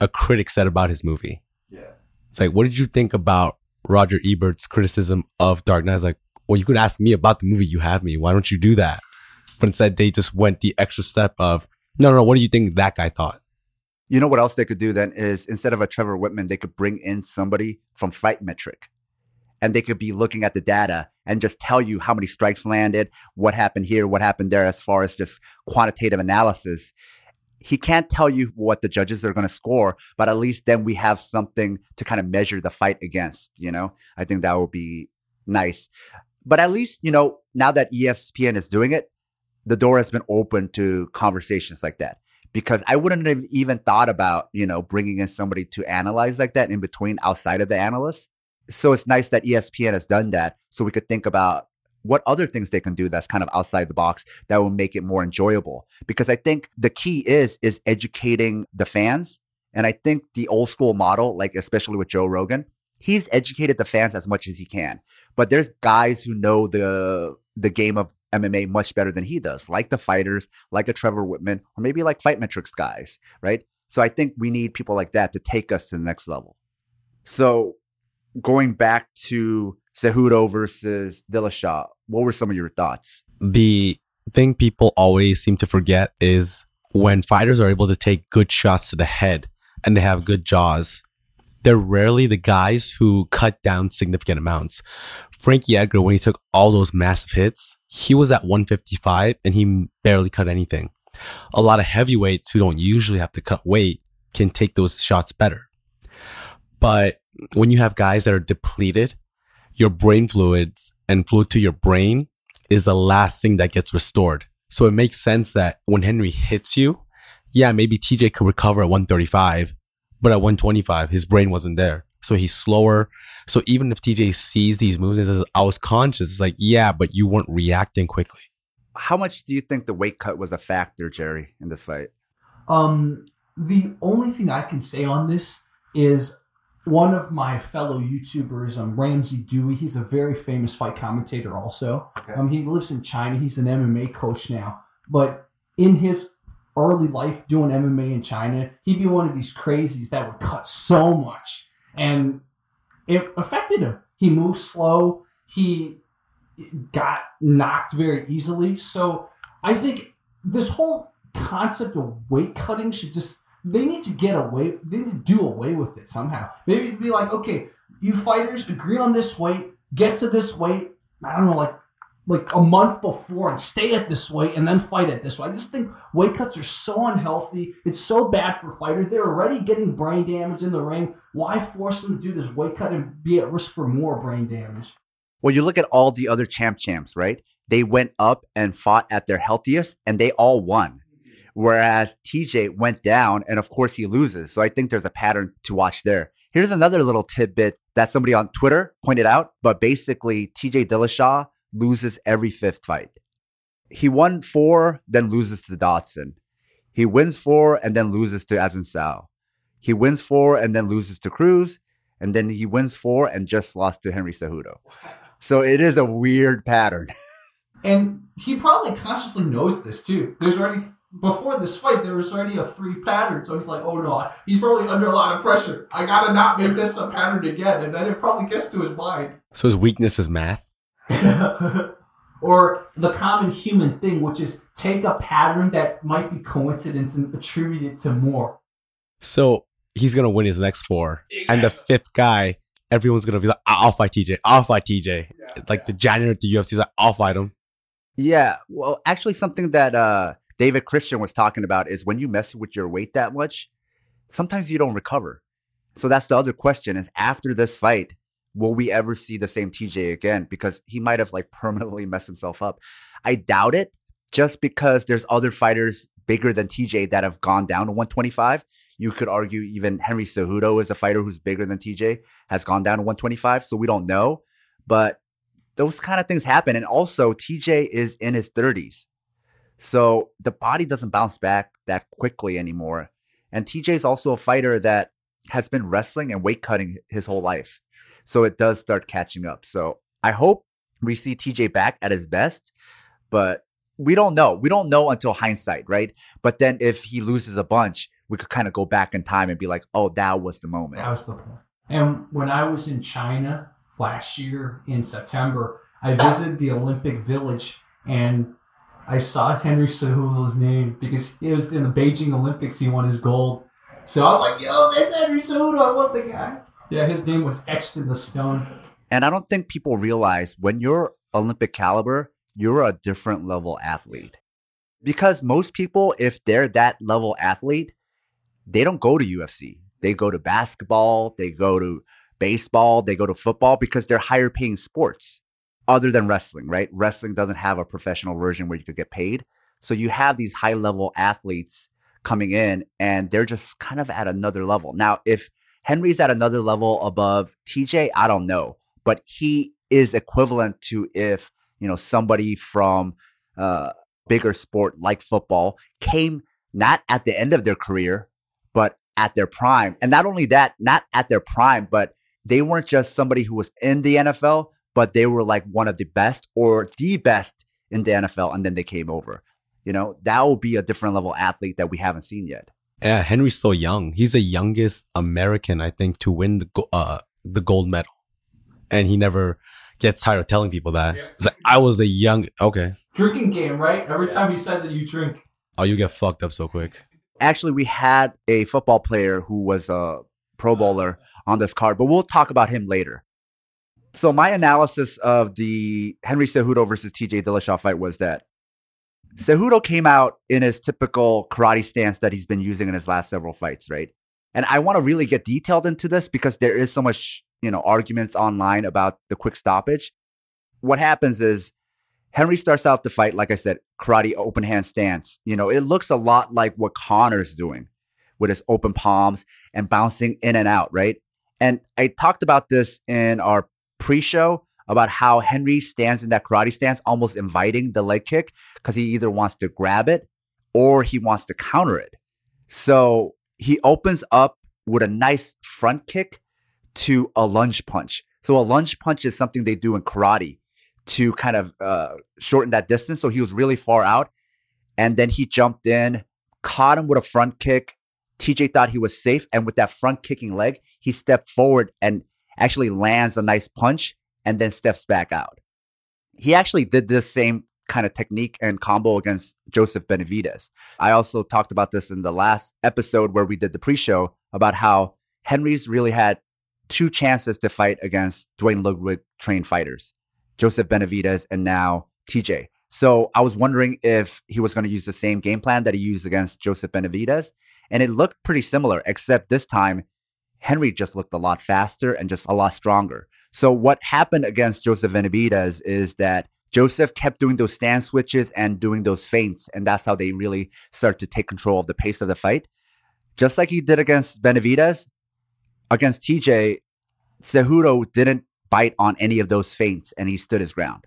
a critic said about his movie. Yeah. It's like, what did you think about Roger Ebert's criticism of Dark Knight? It's like, well, you could ask me about the movie. You have me. Why don't you do that? But instead, they just went the extra step of, no, no, no. What do you think that guy thought? You know what else they could do then is instead of a Trevor Wittman, they could bring in somebody from Fight Metric. And they could be looking at the data and just tell you how many strikes landed, what happened here, what happened there, as far as just quantitative analysis. He can't tell you what the judges are going to score, but at least then we have something to kind of measure the fight against. You know, I think that would be nice. But at least, you know, now that ESPN is doing it, the door has been open to conversations like that because I wouldn't have even thought about, you know, bringing in somebody to analyze like that in between outside of the analysts. So it's nice that ESPN has done that so we could think about what other things they can do that's kind of outside the box that will make it more enjoyable because I think the key is is educating the fans And I think the old school model, like especially with Joe Rogan, he's educated the fans as much as he can. But there's guys who know the the game of MMA much better than he does, like the fighters, like a Trevor Wittman, or maybe like Fight Metrics guys, right? So I think we need people like that to take us to the next level. So going back to Cejudo versus Dillashaw, what were some of your thoughts? The thing people always seem to forget is when fighters are able to take good shots to the head and they have good jaws, they're rarely the guys who cut down significant amounts. Frankie Edgar, when he took all those massive hits, he was at 155 and he barely cut anything. A lot of heavyweights who don't usually have to cut weight can take those shots better. But when you have guys that are depleted, your brain fluids and fluid to your brain is the last thing that gets restored. So it makes sense that when Henry hits you, yeah, maybe TJ could recover at 135, but at 125, his brain wasn't there. So he's slower. So even if TJ sees these moves and says, I was conscious, it's like, yeah, but you weren't reacting quickly. How much do you think the weight cut was a factor, Jerry, in this fight? Um, the only thing I can say on this is one of my fellow YouTubers, um, Ramsey Dewey. He's a very famous fight commentator, also. Okay. Um, he lives in China. He's an MMA coach now, but in his early life doing MMA in China, he'd be one of these crazies that would cut so much, and it affected him. He moved slow. He got knocked very easily. So I think this whole concept of weight cutting should just they need to get away they need to do away with it somehow. Maybe it'd be like, okay, you fighters agree on this weight, get to this weight, I don't know, like like a month before and stay at this weight and then fight at this weight. I just think weight cuts are so unhealthy. It's so bad for fighters. They're already getting brain damage in the ring. Why force them to do this weight cut and be at risk for more brain damage? Well, you look at all the other champ champs, right? They went up and fought at their healthiest and they all won. Whereas TJ went down and of course he loses. So I think there's a pattern to watch there. Here's another little tidbit that somebody on Twitter pointed out, but basically TJ Dillashaw loses every fifth fight. He won four, then loses to Dodson. He wins four and then loses to Assunção. He wins four and then loses to Cruz. And then he wins four and just lost to Henry Cejudo. So it is a weird pattern. And he probably consciously knows this too. There's already before this fight, there was already a three pattern. So he's like, oh no, he's probably under a lot of pressure. I gotta not make this a pattern again. And then it probably gets to his mind. So his weakness is math. or the common human thing, which is take a pattern that might be coincidence and attribute it to more. So he's gonna win his next four, and the fifth guy, everyone's gonna be like, "I'll fight TJ. I'll fight TJ." Like the janitor at the UFC is like, "I'll fight him." Yeah. Well, actually, something that uh, David Christian was talking about is when you mess with your weight that much, sometimes you don't recover. So that's the other question: is after this fight, will we ever see the same TJ again? Because he might have like permanently messed himself up. I doubt it, just because there's other fighters bigger than TJ that have gone down to 125. You could argue even Henry Cejudo is a fighter who's bigger than TJ, has gone down to 125. So we don't know. But those kind of things happen. And also, TJ is in his 30s. So the body doesn't bounce back that quickly anymore. And TJ is also a fighter that has been wrestling and weight cutting his whole life. So it does start catching up. So I hope we see TJ back at his best, but we don't know. We don't know until hindsight, right? But then if he loses a bunch, we could kind of go back in time and be like, oh, that was the moment. That was the point. And when I was in China last year in September, I visited the Olympic Village and I saw Henry Cejudo's name because it was in the Beijing Olympics. He won his gold. So I was like, yo, that's Henry Cejudo. I love the guy. Yeah, his name was etched in the stone. And I don't think people realize when you're Olympic caliber, you're a different level athlete. Because most people, if they're that level athlete, they don't go to UFC. They go to basketball, they go to baseball, they go to football because they're higher paying sports other than wrestling, right? Wrestling doesn't have a professional version where you could get paid. So you have these high level athletes coming in and they're just kind of at another level. Now, if Henry's at another level above TJ, I don't know, but he is equivalent to if, you know, somebody from uh bigger sport like football came not at the end of their career, but at their prime. And not only that, not at their prime, but they weren't just somebody who was in the NFL, but they were like one of the best or the best in the NFL. And then they came over. You know, that will be a different level athlete that we haven't seen yet. Yeah, Henry's still young. He's the youngest American, I think, to win the uh, the gold medal, and he never gets tired of telling people that. Yeah. Like, I was a young. Okay. Drinking game, right? Every time he says it, you drink. Oh, you get fucked up so quick. Actually, we had a football player who was a Pro Bowler on this card, but we'll talk about him later. So my analysis of the Henry Cejudo versus TJ Dillashaw fight was that Cejudo came out in his typical karate stance that he's been using in his last several fights, right? And I want to really get detailed into this because there is so much, you know, arguments online about the quick stoppage. What happens is Henry starts out the fight, like I said, karate open hand stance. You know, it looks a lot like what Conor's doing with his open palms and bouncing in and out, right? And I talked about this in our pre show about how Henry stands in that karate stance, almost inviting the leg kick because he either wants to grab it or he wants to counter it. So he opens up with a nice front kick to a lunge punch. So a lunge punch is something they do in karate to kind of uh, shorten that distance. So he was really far out. And then he jumped in, caught him with a front kick. TJ thought he was safe. And with that front kicking leg, he stepped forward and actually lands a nice punch and then steps back out. He actually did this same kind of technique and combo against Joseph Benavidez. I also talked about this in the last episode where we did the pre show about how Henry's really had two chances to fight against Duane Ludwig trained fighters, Joseph Benavidez and now TJ. So I was wondering if he was going to use the same game plan that he used against Joseph Benavidez. And it looked pretty similar, except this time, Henry just looked a lot faster and just a lot stronger. So what happened against Joseph Benavidez is that Joseph kept doing those stand switches and doing those feints, and that's how they really start to take control of the pace of the fight. Just like he did against Benavidez, against TJ, Cejudo didn't bite on any of those feints, and he stood his ground.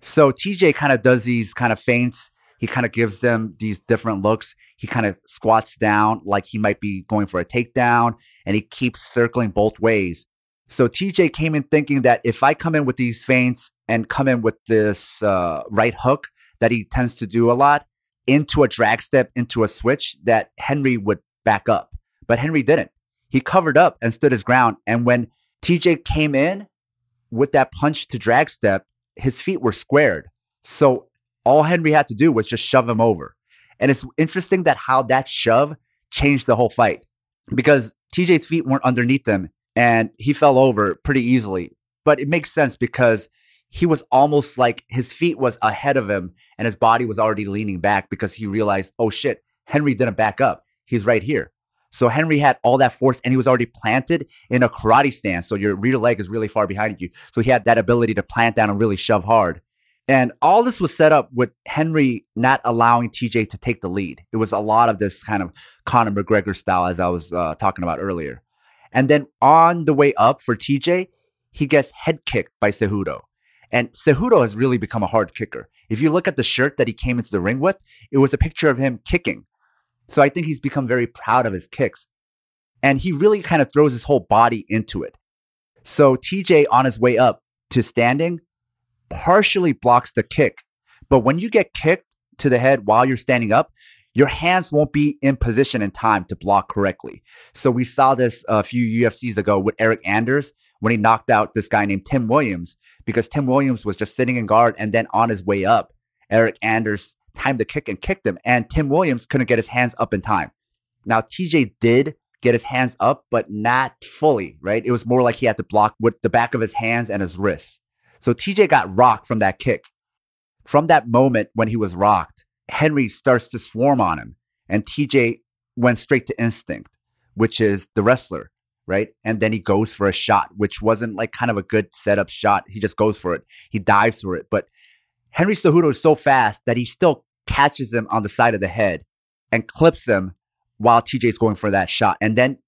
So TJ kind of does these kind of feints. He kind of gives them these different looks. He kind of squats down like he might be going for a takedown, and he keeps circling both ways. So TJ came in thinking that if I come in with these feints and come in with this uh, right hook that he tends to do a lot into a drag step, into a switch, that Henry would back up. But Henry didn't. He covered up and stood his ground. And when TJ came in with that punch to drag step, his feet were squared. So all Henry had to do was just shove him over. And it's interesting that how that shove changed the whole fight because TJ's feet weren't underneath him and he fell over pretty easily. But it makes sense because he was almost like his feet was ahead of him and his body was already leaning back because he realized, oh shit, Henry didn't back up. He's right here. So Henry had all that force and he was already planted in a karate stance. So your rear leg is really far behind you. So he had that ability to plant down and really shove hard. And all this was set up with Henry not allowing TJ to take the lead. It was a lot of this kind of Conor McGregor style, as I was uh, talking about earlier. And then on the way up for TJ, he gets head kicked by Cejudo. And Cejudo has really become a hard kicker. If you look at the shirt that he came into the ring with, it was a picture of him kicking. So I think he's become very proud of his kicks. And he really kind of throws his whole body into it. So TJ, on his way up to standing, partially blocks the kick. But when you get kicked to the head while you're standing up, your hands won't be in position in time to block correctly. So we saw this a few UFCs ago with Eryk Anders when he knocked out this guy named Tim Williams because Tim Williams was just sitting in guard and then on his way up, Eryk Anders timed the kick and kicked him and Tim Williams couldn't get his hands up in time. Now TJ did get his hands up, but not fully, right? It was more like he had to block with the back of his hands and his wrists. So TJ got rocked from that kick. From that moment when he was rocked, Henry starts to swarm on him, and TJ went straight to instinct, which is the wrestler, right? And then he goes for a shot, which wasn't like kind of a good setup shot. He just goes for it. He dives for it. But Henry Cejudo is so fast that he still catches him on the side of the head and clips him while TJ's going for that shot. And then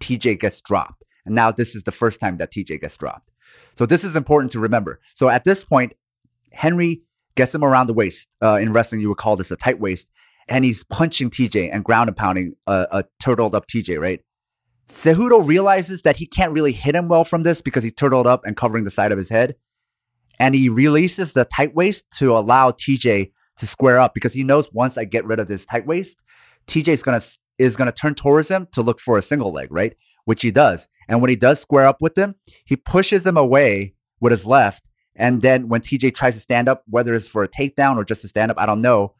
TJ gets dropped. And now this is the first time that TJ gets dropped. So this is important to remember. So at this point, Henry gets him around the waist. Uh, in wrestling, you would call this a tight waist. and he's punching TJ and ground and pounding a, a turtled up TJ, right? Cejudo realizes that he can't really hit him well from this because he's turtled up and covering the side of his head. And he releases the tight waist to allow TJ to square up because he knows once I get rid of this tight waist, TJ is gonna is gonna turn towards him to look for a single leg, right? Which he does. And when he does square up with him, he pushes him away with his left. And then when TJ tries to stand up, whether it's for a takedown or just a stand up, I don't know,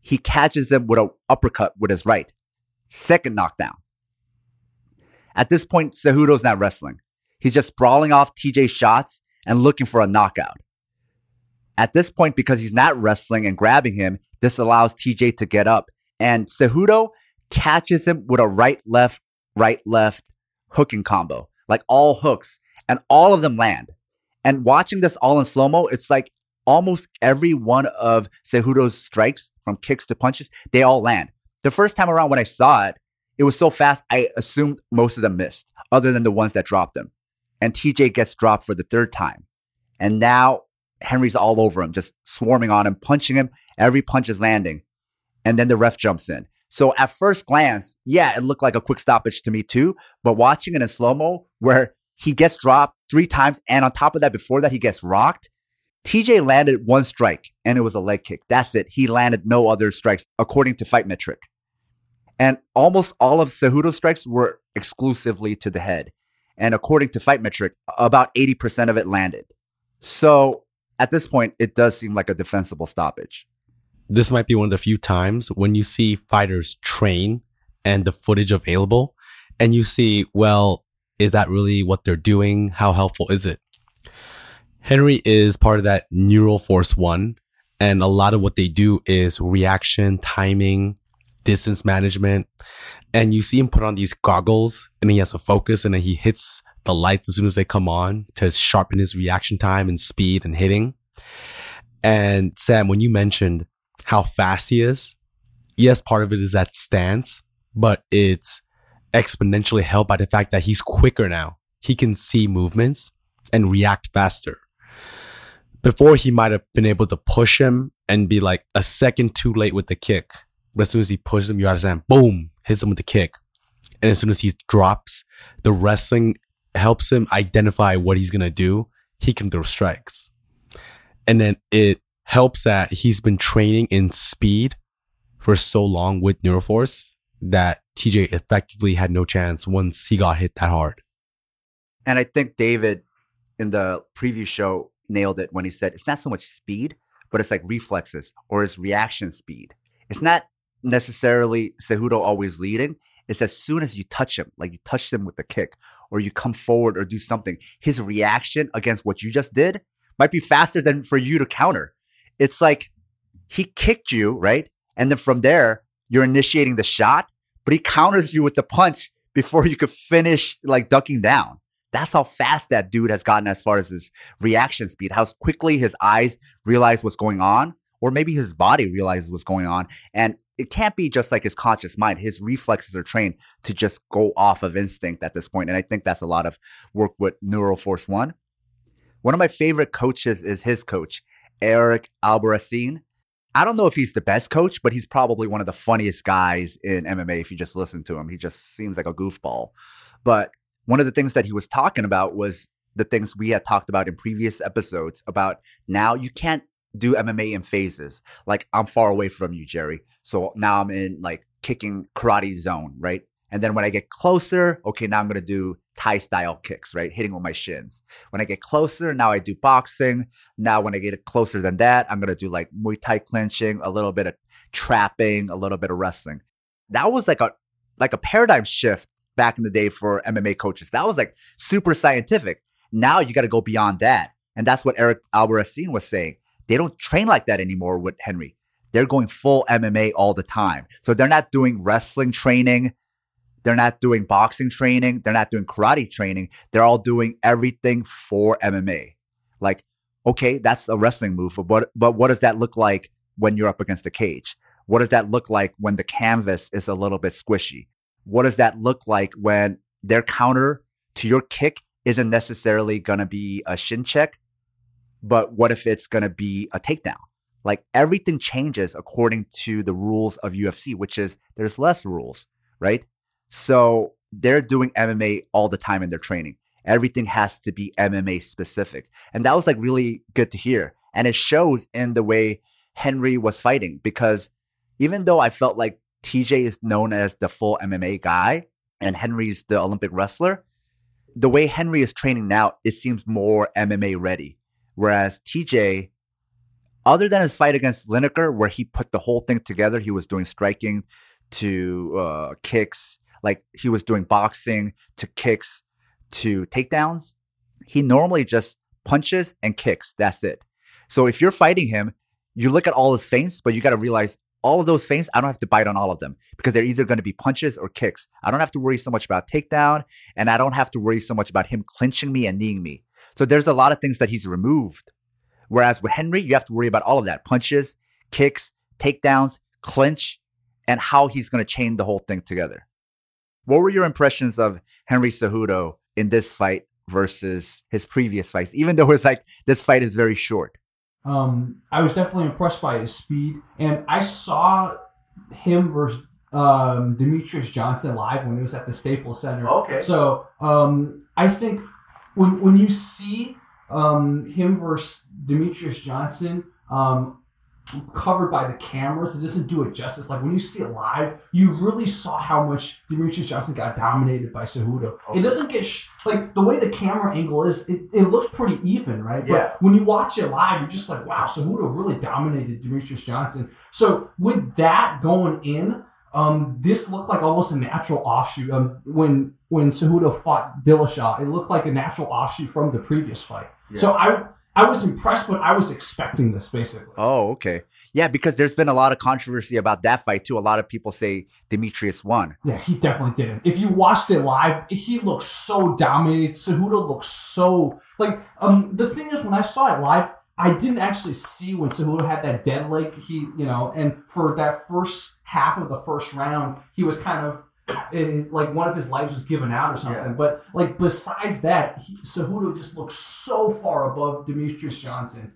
he catches him with an uppercut with his right. Second knockdown. At this point, Cejudo's not wrestling. He's just sprawling off TJ's shots and looking for a knockout. At this point, because he's not wrestling and grabbing him, this allows TJ to get up. And Cejudo catches him with a right, left, right, left hooking combo, like all hooks, and all of them land. And watching this all in slow mo, it's like almost every one of Cejudo's strikes, from kicks to punches, they all land. The first time around when I saw it, it was so fast, I assumed most of them missed, other than the ones that dropped them. And TJ gets dropped for the third time. And now Henry's all over him, just swarming on him, punching him. Every punch is landing. And then the ref jumps in. So at first glance, yeah, it looked like a quick stoppage to me too. But watching it in slow mo, where he gets dropped three times, and on top of that, before that, he gets rocked. TJ landed one strike, and it was a leg kick. That's it. He landed no other strikes, according to Fight Metric. And almost all of Cejudo's strikes were exclusively to the head. And according to Fight Metric, about 80% of it landed. So at this point, it does seem like a defensible stoppage. This might be one of the few times when you see fighters train and the footage available, and you see, well, is that really what they're doing? How helpful is it? Henry is part of that Neuro Force One, and a lot of what they do is reaction, timing, distance management. And you see him put on these goggles and he has to focus and then he hits the lights as soon as they come on to sharpen his reaction time and speed and hitting. And Sam, when you mentioned how fast he is, yes, part of it is that stance, but it's exponentially helped by the fact that he's quicker now. He can see movements and react faster. Before, he might have been able to push him and be like a second too late with the kick. But as soon as he pushes him, you understand, boom, hits him with the kick. And as soon as he drops, the wrestling helps him identify what he's gonna do, he can throw strikes. And then it helps that he's been training in speed for so long with Neuroforce that TJ effectively had no chance once he got hit that hard. And I think David in the preview show nailed it when he said it's not so much speed, but it's like reflexes or it's reaction speed. It's not necessarily Cejudo always leading. It's as soon as you touch him, like you touch him with the kick or you come forward or do something, his reaction against what you just did might be faster than for you to counter. It's like he kicked you, right? And then from there, you're initiating the shot, but he counters you with the punch before you could finish like ducking down. That's how fast that dude has gotten as far as his reaction speed, how quickly his eyes realize what's going on, or maybe his body realizes what's going on. And it can't be just like his conscious mind. His reflexes are trained to just go off of instinct at this point. And I think that's a lot of work with Neuro Force One. One of my favorite coaches is his coach, Eric Albarracin. I don't know if he's the best coach, but he's probably one of the funniest guys in MMA if you just listen to him. He just seems like a goofball. But one of the things that he was talking about was the things we had talked about in previous episodes about now you can't do MMA in phases. Like I'm far away from you, Jerry. So now I'm in like kicking karate zone, right? And then when I get closer, okay, now I'm gonna do Thai style kicks, right? Hitting with my shins. When I get closer, now I do boxing. Now when I get closer than that, I'm gonna do like Muay Thai clinching, a little bit of trapping, a little bit of wrestling. That was like a like a paradigm shift back in the day for MMA coaches. That was like super scientific. Now you got to go beyond that. And that's what Eric Albarracin was saying. They don't train like that anymore with Henry. They're going full MMA all the time. So they're not doing wrestling training. They're not doing boxing training. They're not doing karate training. They're all doing everything for MMA. Like, okay, that's a wrestling move, but what, but what does that look like when you're up against the cage? What does that look like when the canvas is a little bit squishy? What does that look like when their counter to your kick isn't necessarily going to be a shin check, but what if it's going to be a takedown? like everything changes according to the rules of UFC, which is there's less rules, right? So they're doing MMA all the time in their training. Everything has to be MMA specific. And that was like really good to hear. And it shows in the way Henry was fighting because even though I felt like TJ is known as the full MMA guy and Henry's the Olympic wrestler, the way Henry is training now, it seems more MMA ready. Whereas TJ, other than his fight against Lineker, where he put the whole thing together, he was doing striking to uh, kicks, like he was doing boxing to kicks to takedowns. He normally just punches and kicks. That's it. So if you're fighting him, you look at all his feints, but you got to realize all of those feints, I don't have to bite on all of them because they're either going to be punches or kicks. I don't have to worry so much about takedown, and I don't have to worry so much about him clinching me and kneeing me. So there's a lot of things that he's removed. Whereas with Henry, you have to worry about all of that punches, kicks, takedowns, clinch, and how he's going to chain the whole thing together. What were your impressions of Henry Cejudo in this fight versus his previous fights, even though it's like this fight is very short? Um, I was definitely impressed by his speed, and I saw him versus um, Demetrious Johnson live when he was at the Staples Center. Okay. So um, I think when when you see um, him versus Demetrious Johnson um, covered by the cameras, it doesn't do it justice. Like when you see it live, you really saw how much Demetrious Johnson got dominated by Cejudo. Okay. It doesn't get sh- like the way the camera angle is. It, it looked pretty even, right? Yeah. But when you watch it live, you're just like, wow, Cejudo really dominated Demetrious Johnson. So with that going in, um, this looked like almost a natural offshoot. Um, when when Cejudo fought Dillashaw, it looked like a natural offshoot from the previous fight. Yeah. So I I was impressed, but I was expecting this basically. Oh, okay. Yeah, because there's been a lot of controversy about that fight too. A lot of people say Demetrious won. Yeah, he definitely didn't. If you watched it live, he looked so dominated. Cejudo looked so like um the thing is when I saw it live, I didn't actually see when Cejudo had that dead leg. He you know, and for that first half of the first round, he was kind of eh, like one of his legs was given out or something. Yeah. But like besides that, he, Cejudo just looked so far above Demetrious Johnson.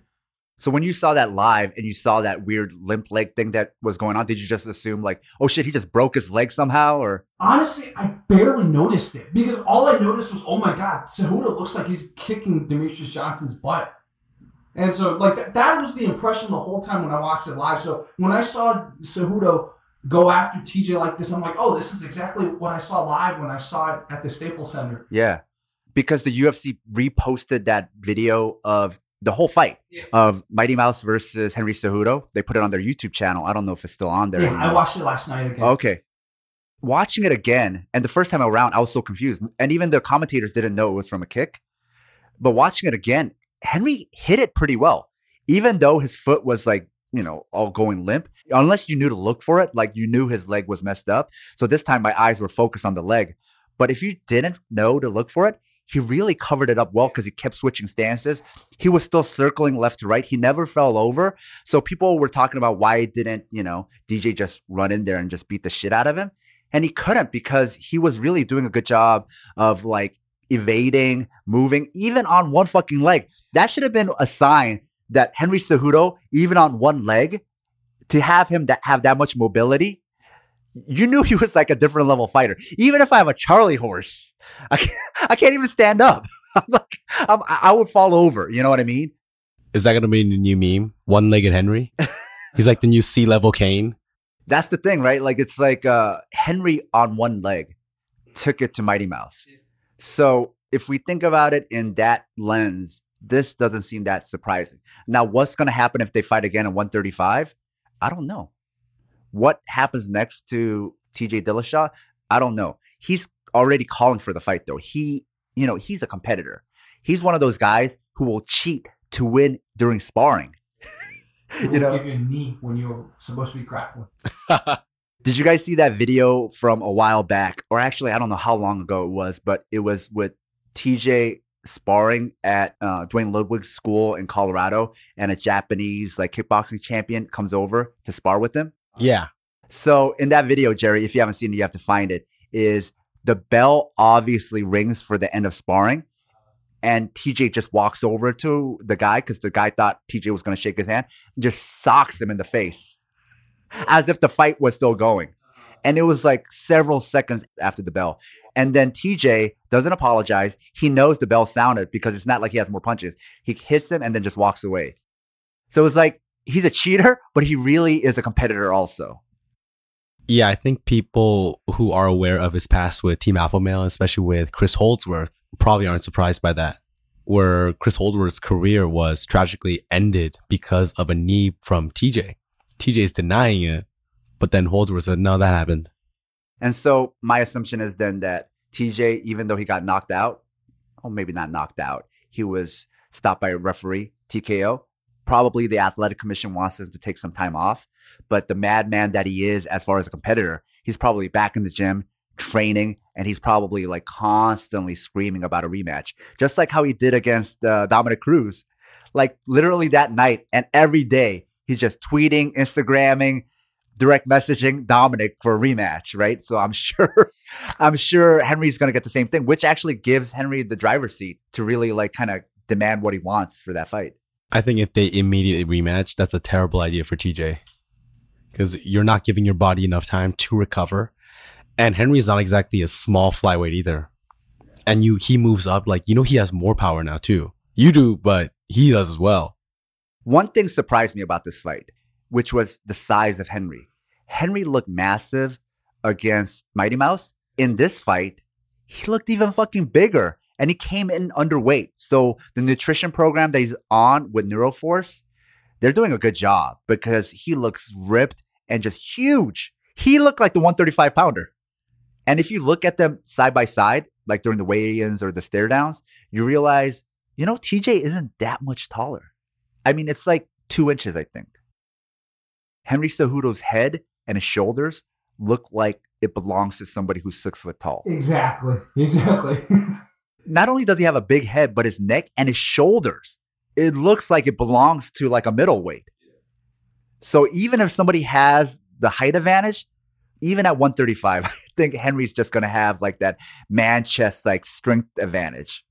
So when you saw that live and you saw that weird limp leg thing that was going on, did you just assume like, oh shit, he just broke his leg somehow? Or Honestly, I barely noticed it because all I noticed was, oh my god, Cejudo looks like he's kicking Demetrious Johnson's butt. And so, like, that, that was the impression the whole time when I watched it live. So when I saw Cejudo go after TJ like this, I'm like, oh, this is exactly what I saw live when I saw it at the Staples Center. yeah, because the UFC reposted that video of the whole fight Yeah. of Mighty Mouse versus Henry Cejudo. They put it on their YouTube channel. I don't know if it's still on there. Yeah, anymore. I watched it last night again. Okay. Watching it again, and the first time around, I was so confused. And even the commentators didn't know it was from a kick. But watching it again, Henry hit it pretty well. Even though his foot was like, you know, all going limp, unless you knew to look for it, like you knew his leg was messed up. So this time my eyes were focused on the leg. But if you didn't know to look for it, he really covered it up well because he kept switching stances. He was still circling left to right. He never fell over. So people were talking about why didn't, you know, DJ just run in there and just beat the shit out of him? And he couldn't because he was really doing a good job of like evading, moving, even on one fucking leg. That should have been a sign that Henry Cejudo, even on one leg, to have him that have that much mobility, you knew he was like a different level fighter. Even if I have a Charlie horse, I can't, I can't even stand up. I'm like, I'm, I would fall over. You know what I mean? Is that gonna be the new meme? One legged Henry? He's like the new sea level Kane. That's the thing, right? Like it's like uh, Henry on one leg took it to Mighty Mouse. So if we think about it in that lens, this doesn't seem that surprising. Now, what's going to happen if they fight again at 135? I don't know. What happens next to TJ Dillashaw? I don't know. He's already calling for the fight, though. He, you know, he's a competitor. He's one of those guys who will cheat to win during sparring. You know, give you a knee when you're supposed to be grappling. Did you guys see that video from a while back? Or actually, I don't know how long ago it was, but it was with TJ sparring at uh, Duane Ludwig's school in Colorado, and a Japanese like kickboxing champion comes over to spar with him. yeah. So in that video, Jerry, if you haven't seen it, you have to find it. Is the bell obviously rings for the end of sparring, and TJ just walks over to the guy because the guy thought TJ was going to shake his hand, just socks him in the face as if the fight was still going. And it was like several seconds after the bell. And then TJ doesn't apologize. He knows the bell sounded because it's not like he has more punches. He hits him and then just walks away. So it's like he's a cheater, but he really is a competitor also. Yeah, I think people who are aware of his past with Team Alpha Male, especially with Chris Holdsworth, probably aren't surprised by that. Where Chris Holdsworth's career was tragically ended because of a knee from TJ. TJ's denying it, but then Holdsworth said, no, that happened. And so my assumption is then that TJ, even though he got knocked out, or maybe not knocked out, he was stopped by a referee, TKO. Probably the athletic commission wants him to take some time off, but the madman that he is, as far as a competitor, he's probably back in the gym training, and he's probably like constantly screaming about a rematch, just like how he did against uh, Dominick Cruz. Like literally that night and every day, he's just tweeting, Instagramming, direct messaging Dominick for a rematch, right? So I'm sure, I'm sure Henry's going to get the same thing, which actually gives Henry the driver's seat to really like kind of demand what he wants for that fight. I think if they immediately rematch, that's a terrible idea for TJ because you're not giving your body enough time to recover. And Henry's not exactly a small flyweight either. And you, he moves up like, you know, he has more power now too. You do, but he does as well. One thing surprised me about this fight, which was the size of Henry. Henry looked massive against Mighty Mouse. In this fight, he looked even fucking bigger and he came in underweight. So the nutrition program that he's on with Neuroforce, they're doing a good job because he looks ripped and just huge. He looked like the 135 pounder. And if you look at them side by side, like during the weigh-ins or the stare downs, you realize, you know, TJ isn't that much taller. I mean, it's like two inches, I think. Henry Cejudo's head and his shoulders look like it belongs to somebody who's six foot tall. Exactly. Exactly. Not only does he have a big head, but his neck and his shoulders, it looks like it belongs to like a middleweight. So even if somebody has the height advantage, even at 135, I think Henry's just going to have like that man chest like strength advantage.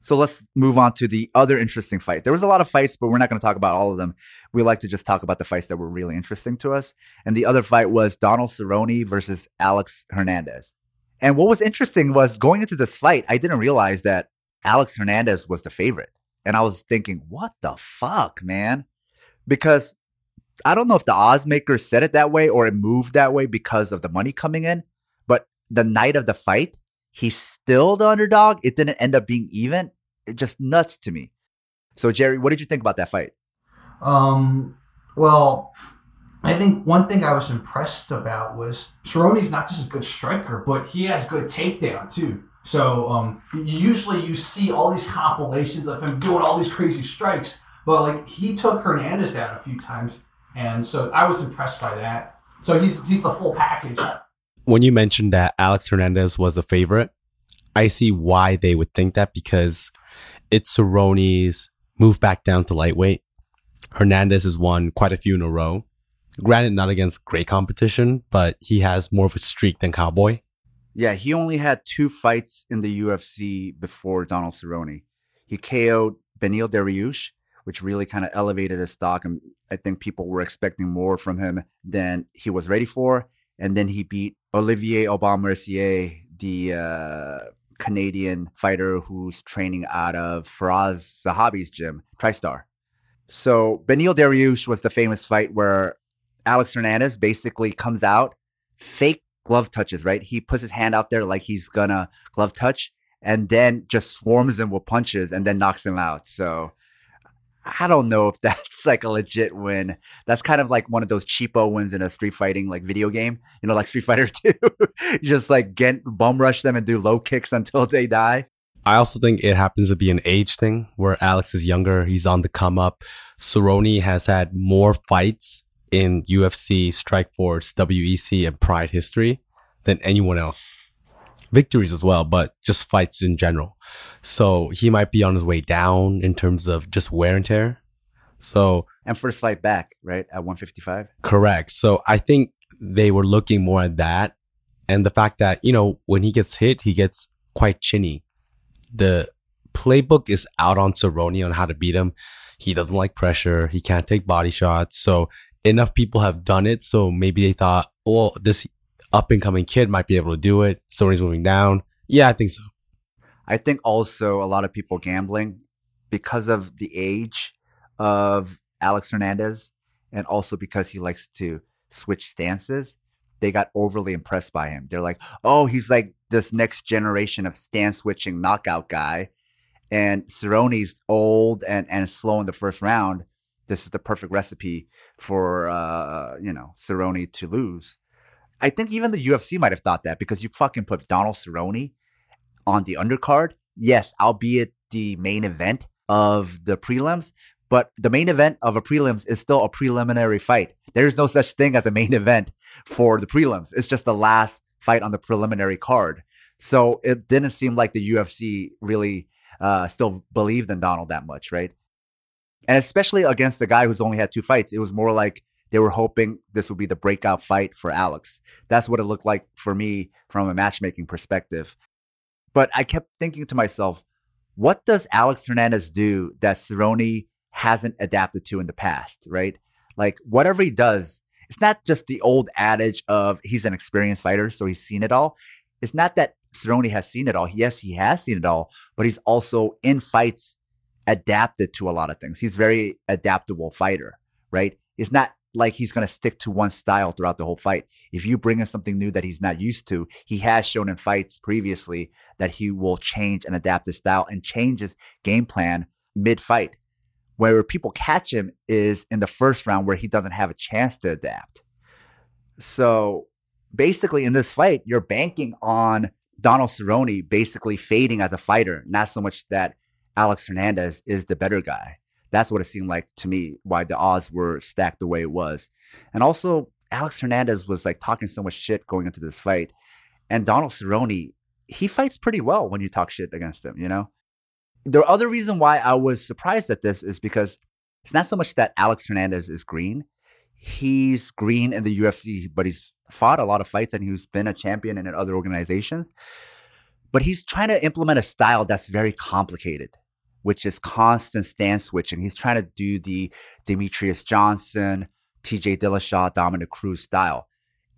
So let's move on to the other interesting fight. There was a lot of fights, but we're not going to talk about all of them. We like to just talk about the fights that were really interesting to us. And the other fight was Donald Cerrone versus Alex Hernandez. And what was interesting was going into this fight, I didn't realize that Alex Hernandez was the favorite. And I was thinking, what the fuck, man? Because I don't know if the odds makers said it that way or it moved that way because of the money coming in. But the night of the fight, he's still the underdog. It didn't end up being even. It just nuts to me. So Jerry, what did you think about that fight? Um, well, I think one thing I was impressed about was Cerrone's not just a good striker, but he has good takedown too. So um, usually you see all these compilations of him doing all these crazy strikes, but like he took Hernandez down a few times, and so I was impressed by that. So he's he's the full package. When you mentioned that Alex Hernandez was a favorite, I see why they would think that because it's Cerrone's move back down to lightweight. Hernandez has won quite a few in a row. Granted, not against great competition, but he has more of a streak than Cowboy. Yeah, he only had two fights in the UFC before Donald Cerrone. He KO'd Beneil Dariush, which really kind of elevated his stock, and I think people were expecting more from him than he was ready for. And then he beat Olivier Aubin-Mercier, the uh, Canadian fighter who's training out of Firas Zahabi's gym, TriStar. So Beneil Dariush was the famous fight where Alex Hernandez basically comes out, fake glove touches, right? He puts his hand out there like he's gonna glove touch and then just swarms him with punches and then knocks him out. So I don't know if that's like a legit win. That's kind of like one of those cheapo wins in a street fighting like video game, you know, like Street Fighter 2. you just like get bum rush them and do low kicks until they die. I also think it happens to be an age thing where Alex is younger. He's on the come up. Cerrone has had more fights in UFC, Strikeforce, WEC, and Pride history than anyone else. Victories as well, but just fights in general. So he might be on his way down in terms of just wear and tear. So And first fight back, right? At 155. correct. So I think they were looking more at that and the fact that, you know, when he gets hit, he gets quite chinny. The playbook is out on Cerrone on how to beat him. He doesn't like pressure. He can't take body shots. So enough people have done it. So maybe they thought, well, this up and coming kid might be able to do it. Cerrone's moving down. Yeah, I think so. I think also a lot of people gambling because of the age of Alex Hernandez and also because he likes to switch stances. They got overly impressed by him. They're like, oh, he's like this next generation of stance switching knockout guy. And Cerrone's old and, and slow in the first round. This is the perfect recipe for, uh, you know, Cerrone to lose. I think even the UFC might have thought that because you fucking put Donald Cerrone on the undercard. Yes, albeit the main event of the prelims, but the main event of a prelims is still a preliminary fight. There's no such thing as a main event for the prelims. It's just the last fight on the preliminary card. So it didn't seem like the UFC really uh, still believed in Donald that much, right? And especially against the guy who's only had two fights, it was more like they were hoping this would be the breakout fight for Alex. That's what it looked like for me from a matchmaking perspective. But I kept thinking to myself, what does Alex Hernandez do that Cerrone hasn't adapted to in the past, right? Like whatever he does, it's not just the old adage of he's an experienced fighter, so he's seen it all. It's not that Cerrone has seen it all. Yes, he has seen it all, but he's also in fights adapted to a lot of things. He's very adaptable fighter, right? It's not like he's going to stick to one style throughout the whole fight. If you bring in something new that he's not used to, he has shown in fights previously that he will change and adapt his style and change his game plan mid fight. Where people catch him is in the first round where he doesn't have a chance to adapt. So basically, in this fight, you're banking on Donald Cerrone basically fading as a fighter, not so much that Alex Hernandez is the better guy. That's what it seemed like to me, why the odds were stacked the way it was. And also, Alex Hernandez was like talking so much shit going into this fight. And Donald Cerrone, he fights pretty well when you talk shit against him, you know? The other reason why I was surprised at this is because it's not so much that Alex Hernandez is green. He's green in the UFC, but he's fought a lot of fights and he's been a champion in other organizations. But he's trying to implement a style that's very complicated which is constant stance switching. He's trying to do the Demetrious Johnson, TJ Dillashaw, Dominick Cruz style.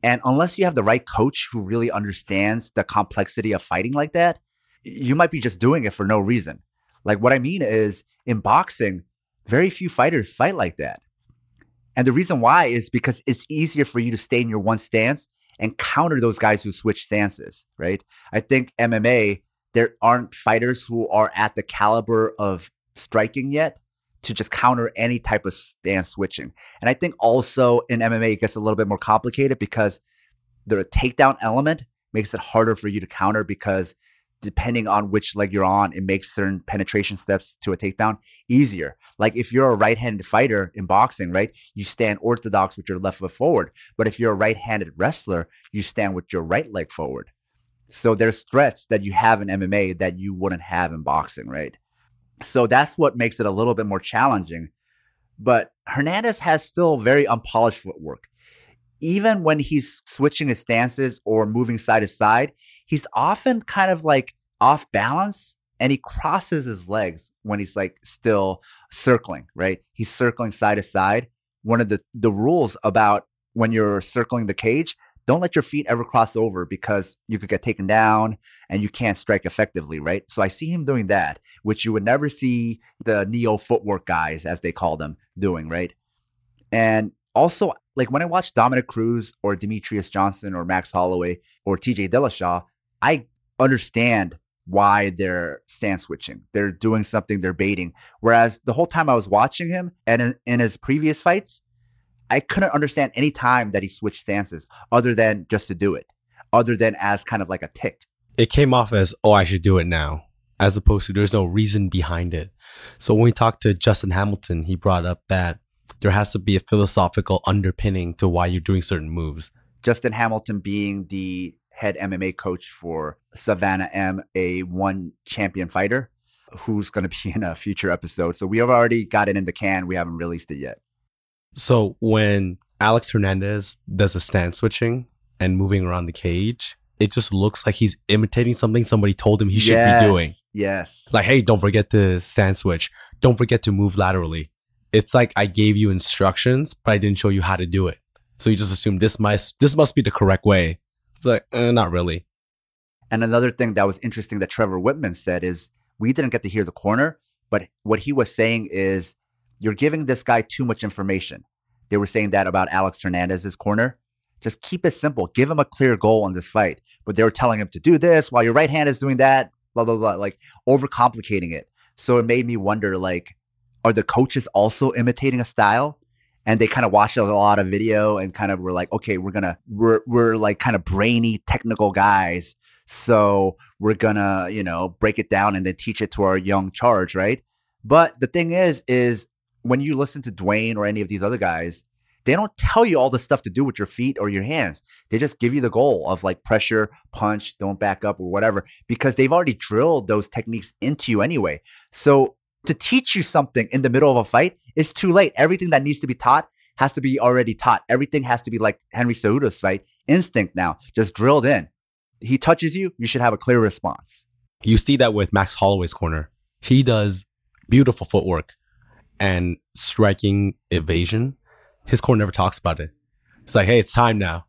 And unless you have the right coach who really understands the complexity of fighting like that, you might be just doing it for no reason. Like what I mean is in boxing, very few fighters fight like that. And the reason why is because it's easier for you to stay in your one stance and counter those guys who switch stances, right? I think MMA there aren't fighters who are at the caliber of striking yet to just counter any type of stance switching. And I think also in MMA, it gets a little bit more complicated because the takedown element makes it harder for you to counter because depending on which leg you're on, it makes certain penetration steps to a takedown easier. Like if you're a right handed fighter in boxing, right, you stand orthodox with your left foot forward. But if you're a right handed wrestler, you stand with your right leg forward. So there's threats that you have in MMA that you wouldn't have in boxing, right? So that's what makes it a little bit more challenging. But Hernandez has still very unpolished footwork. Even when he's switching his stances or moving side to side, he's often kind of like off balance and he crosses his legs when he's like still circling, right? He's circling side to side. One of the, the rules about when you're circling the cage, don't let your feet ever cross over because you could get taken down and you can't strike effectively, right? So I see him doing that, which you would never see the neo footwork guys, as they call them, doing, right? And also, like when I watch Dominick Cruz or Demetrious Johnson or Max Holloway or TJ Dillashaw, I understand why they're stance switching. They're doing something, they're baiting. Whereas the whole time I was watching him and in, in his previous fights, I couldn't understand any time that he switched stances other than just to do it, other than as kind of like a tick. It came off as, oh, I should do it now, as opposed to there's no reason behind it. So when we talked to Justin Hamilton, he brought up that there has to be a philosophical underpinning to why you're doing certain moves. Justin Hamilton being the head MMA coach for Savannah M, a one champion fighter who's going to be in a future episode. So we have already got it in the can. We haven't released it yet. So when Alex Hernandez does a stance switching and moving around the cage, it just looks like he's imitating something somebody told him he should Yes, be doing. Yes. Like, hey, don't forget to stand switch. Don't forget to move laterally. It's like I gave you instructions, but I didn't show you how to do it. So you just assume this must this must be the correct way. It's like, eh, not really. And another thing that was interesting that Trevor Wittman said is we didn't get to hear the corner, but what he was saying is you're giving this guy too much information. They were saying that about Alex Hernandez's corner. Just keep it simple. Give him a clear goal on this fight. But they were telling him to do this while your right hand is doing that, blah, blah, blah, like overcomplicating it. So it made me wonder like, are the coaches also imitating a style? And they kind of watched a lot of video and kind of were like, okay, we're gonna, we're, we're like kind of brainy technical guys. So we're gonna, you know, break it down and then teach it to our young charge, right? But the thing is, is when you listen to Duane or any of these other guys, they don't tell you all the stuff to do with your feet or your hands. They just give you the goal of like pressure, punch, don't back up or whatever, because they've already drilled those techniques into you anyway. So to teach you something in the middle of a fight is too late. Everything that needs to be taught has to be already taught. Everything has to be like Henry Cejudo's fight, instinct now, just drilled in. He touches you, you should have a clear response. You see that with Max Holloway's corner. He does beautiful footwork and striking evasion. His corner never talks about it. It's like, hey, it's time now.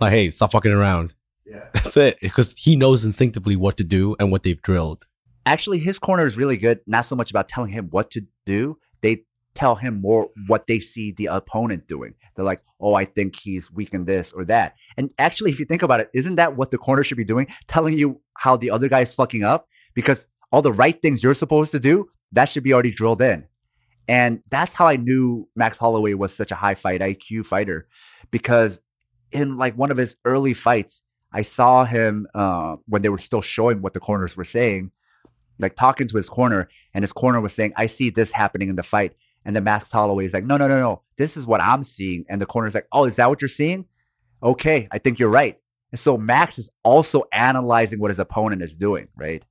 Like, hey, stop fucking around. Yeah. That's it. Because he knows instinctively what to do and what they've drilled. Actually, his corner is really good. Not so much about telling him what to do. They tell him more hmm. what they see the opponent doing. They're like, oh, I think he's weak in this or that. And actually, if you think about it, isn't that what the corner should be doing? Telling you how the other guy is fucking up? Because all the right things you're supposed to do, that should be already drilled in. And that's how I knew Max Holloway was such a high fight IQ fighter. Because in like one of his early fights, I saw him uh, when they were still showing what the corners were saying, like talking to his corner, and his corner was saying, I see this happening in the fight. And then Max Holloway is like, no, no, no, no. This is what I'm seeing. And the corner's like, oh, is that what you're seeing? Okay, I think you're right. And so Max is also analyzing what his opponent is doing, right?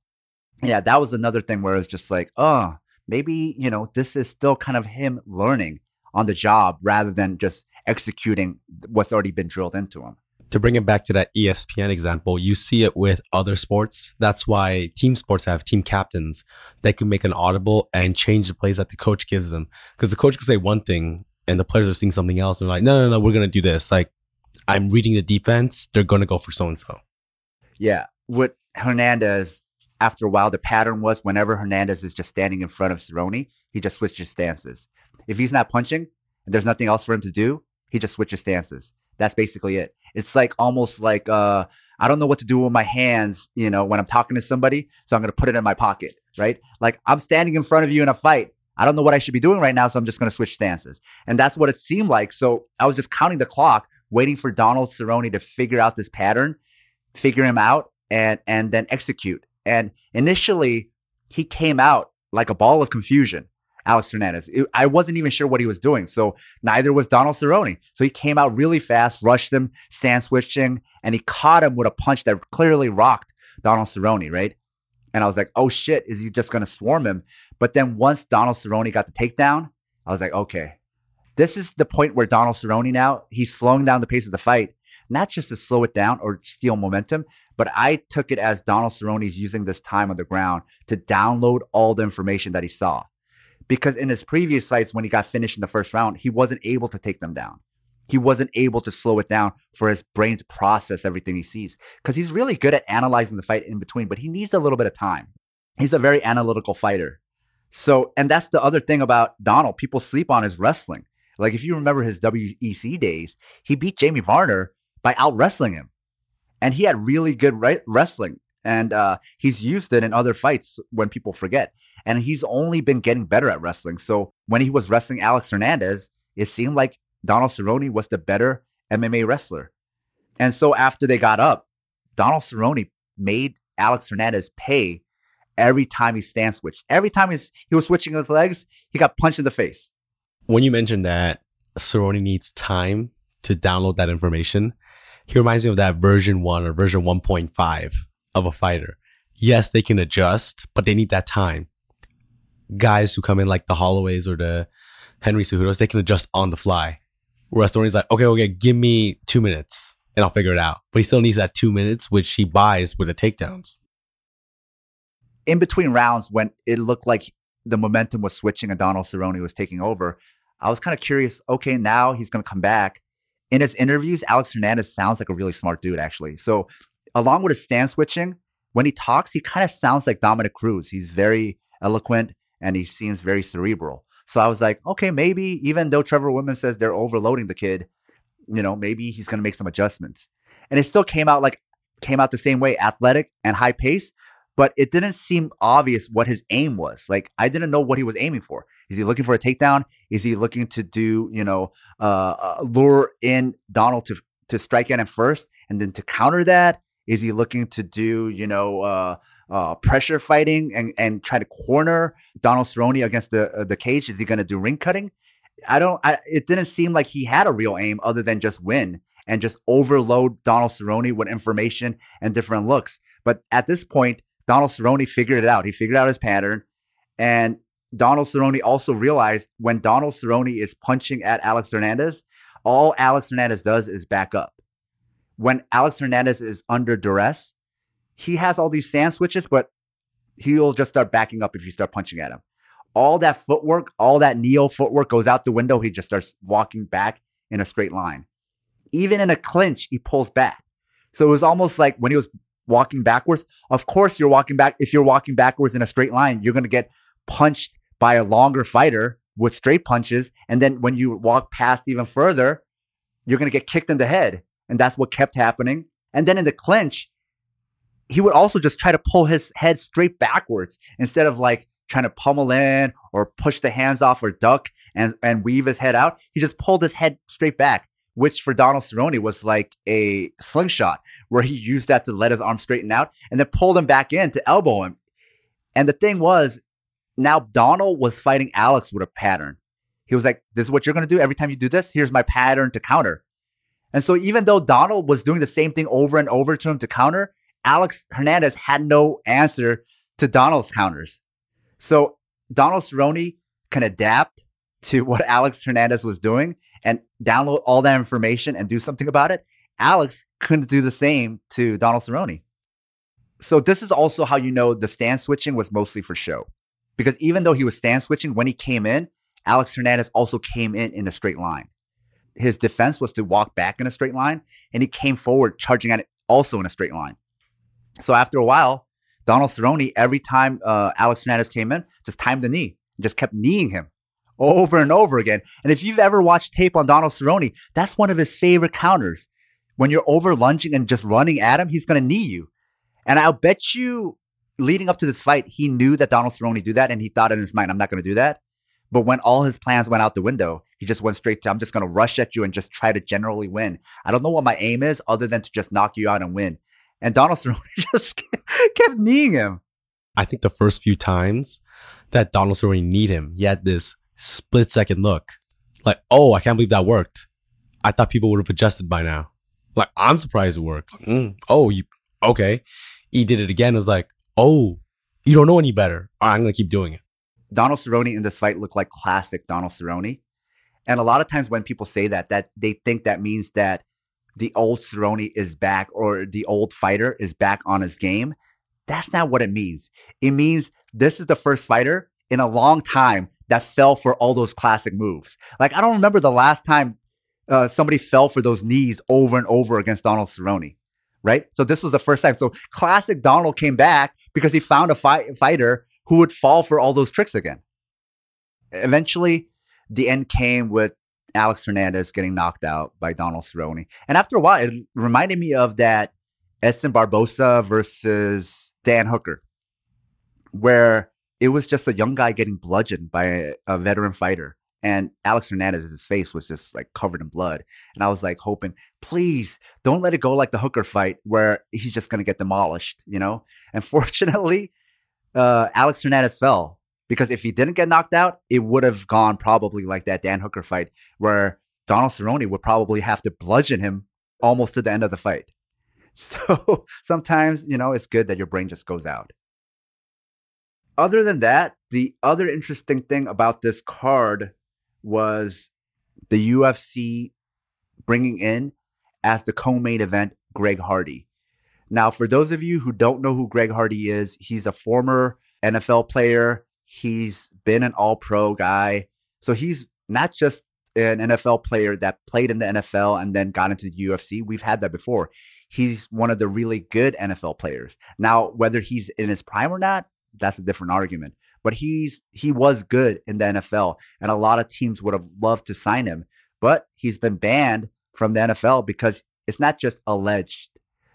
Yeah, that was another thing where it's just like, oh, maybe, you know, this is still kind of him learning on the job rather than just executing what's already been drilled into him. To bring it back to that ESPN example, you see it with other sports. That's why team sports have team captains that can make an audible and change the plays that the coach gives them. Because the coach can say one thing and the players are seeing something else. And they're like, no, no, no, we're going to do this. Like, I'm reading the defense. They're going to go for so and so. Yeah. With Hernandez, after a while, the pattern was whenever Hernandez is just standing in front of Cerrone, he just switches stances. If he's not punching and there's nothing else for him to do, he just switches stances. That's basically it. It's like almost like uh I don't know what to do with my hands, you know, when I'm talking to somebody, so I'm to put it in my pocket, right? Like I'm standing in front of you in a fight. I don't know what I should be doing right now, so I'm just to switch stances. And that's what it seemed like. So I was just counting the clock, waiting for Donald Cerrone to figure out this pattern, figure him out and and then execute. And initially, he came out like a ball of confusion. Alex Hernandez. It- I wasn't even sure what he was doing. So neither was Donald Cerrone. So he came out really fast, rushed him, stand switching, and he caught him with a punch that clearly rocked Donald Cerrone, right? And I was like, oh shit, is he just gonna swarm him? But then once Donald Cerrone got the takedown, I was like, okay, this is the point where Donald Cerrone now he's slowing down the pace of the fight, not just to slow it down or steal momentum, but I took it as Donald Cerrone is using this time on the ground to download all the information that he saw. Because in his previous fights when he got finished in the first round he wasn't able to take them down. He wasn't able to slow it down for his brain to process everything he sees. Because he's really good at analyzing the fight in between but he needs a little bit of time. He's a very analytical fighter. So and that's the other thing about donald. People sleep on his wrestling. Like if you remember his wec days he beat jamie varner by out wrestling him and he had really good re- wrestling and uh, he's used it in other fights when people forget and he's only been getting better at wrestling. So when he was wrestling Alex Hernandez, it seemed like Donald Cerrone was the better MMA wrestler. And so after they got up, Donald Cerrone made Alex Hernandez pay every time he stand switched. Every time he was switching his legs, he got punched in the face. When you mentioned that Cerrone needs time to download that information, he reminds me of that version one or version 1.5 of a fighter. Yes, they can adjust, but they need that time. Guys who come in like the Holloways or the Henry Cejudos, they can adjust on the fly. Whereas Cerrone's like, okay, okay, give me two minutes. and I'll figure it out. But he still needs that two minutes, which he buys with the takedowns. In between rounds, when it looked like the momentum was switching and Donald Cerrone was taking over, I was kind of curious. Okay, now he's going to come back. In his interviews, Alex Hernandez sounds like a really smart dude, actually. So, along with his stance switching, when he talks, he kind of sounds like Dominick Cruz. He's very eloquent and he seems very cerebral. So I was like, okay, maybe even though Trevor Wittman says they're overloading the kid, you know, maybe he's going to make some adjustments. And it still came out like came out the same way, athletic and high pace, but it didn't seem obvious what his aim was. Like I didn't know what he was aiming for. Is he looking for a takedown? Is he looking to do, you know, uh, uh lure in Donald to to strike at him first and then to counter that? Is he looking to do, you know, uh, uh, pressure fighting and, and try to corner Donald Cerrone against the uh, the cage? Is he going to do ring cutting? I don't. I, it didn't seem like he had a real aim other than just win and just overload Donald Cerrone with information and different looks. But at this point, Donald Cerrone figured it out. He figured out his pattern, and Donald Cerrone also realized when Donald Cerrone is punching at Alex Hernandez, all Alex Hernandez does is back up. When Alex Hernandez is under duress, he has all these stand switches, but he'll just start backing up if you start punching at him. All that footwork, all that neo footwork goes out the window. He just starts walking back in a straight line. Even in a clinch, he pulls back. So it was almost like when he was walking backwards. Of course, you're walking back. If you're walking backwards in a straight line, you're going to get punched by a longer fighter with straight punches. And then when you walk past even further, you're going to get kicked in the head. And that's what kept happening. And then in the clinch, he would also just try to pull his head straight backwards instead of like trying to pummel in or push the hands off or duck and, and weave his head out. He just pulled his head straight back, which for Donald Cerrone was like a slingshot where he used that to let his arm straighten out and then pulled him back in to elbow him. And the thing was, now Donald was fighting Alex with a pattern. He was like, This is what you're going to do. Every time you do this, here's my pattern to counter. And so even though Donald was doing the same thing over and over to him to counter, Alex Hernandez had no answer to Donald's counters. So Donald Cerrone can adapt to what Alex Hernandez was doing and download all that information and do something about it. Alex couldn't do the same to Donald Cerrone. So this is also how you know the stand switching was mostly for show. Because even though he was stand switching when he came in, Alex Hernandez also came in in a straight line. His defense was to walk back in a straight line, and he came forward charging at it also in a straight line. So after a while, Donald Cerrone, every time uh, Alex Hernandez came in, just timed the knee, just kept kneeing him over and over again. And if you've ever watched tape on Donald Cerrone, that's one of his favorite counters. When you're over lunging and just running at him, he's going to knee you. And I'll bet you leading up to this fight, he knew that Donald Cerrone do that, and he thought in his mind, I'm not going to do that. But when all his plans went out the window, he just went straight to, I'm just going to rush at you and just try to generally win. I don't know what my aim is other than to just knock you out and win and Donald Cerrone just kept kneeing him. I think the first few times that Donald Cerrone kneed him, he had this split second look, like, "Oh, I can't believe that worked." I thought people would have adjusted by now. Like, I'm surprised it worked. Like, mm, oh, you okay? He did it again. It was like, "Oh, you don't know any better. Right, I'm gonna keep doing it." Donald Cerrone in this fight looked like classic Donald Cerrone. And a lot of times when people say that, that they think that means that the old Cerrone is back or the old fighter is back on his game. That's not what it means. It means this is the first fighter in a long time that fell for all those classic moves. Like I don't remember the last time uh, somebody fell for those knees over and over against Donald Cerrone, right? So this was the first time. So classic Donald came back because he found a fight, fighter who would fall for all those tricks again. Eventually, the end came with Alex Hernandez getting knocked out by Donald Cerrone. And after a while, it reminded me of that Edson Barboza versus Dan Hooker, where it was just a young guy getting bludgeoned by a, a veteran fighter. And Alex Hernandez's face was just like covered in blood. And I was like hoping, please don't let it go like the Hooker fight where he's just going to get demolished, you know? And fortunately, uh, Alex Hernandez fell because if he didn't get knocked out, it would have gone probably like that Dan Hooker fight where Donald Cerrone would probably have to bludgeon him almost to the end of the fight. So sometimes, you know, it's good that your brain just goes out. Other than that, the other interesting thing about this card was the UFC bringing in as the co-main event Greg Hardy. Now, for those of you who don't know who Greg Hardy is, he's a former NFL player. He's been an all-pro guy. So he's not just an NFL player that played in the NFL and then got into the UFC. We've had that before. He's one of the really good NFL players. Now, whether he's in his prime or not, that's a different argument. But he's he was good in the NFL, and a lot of teams would have loved to sign him. But he's been banned from the NFL because it's not just alleged,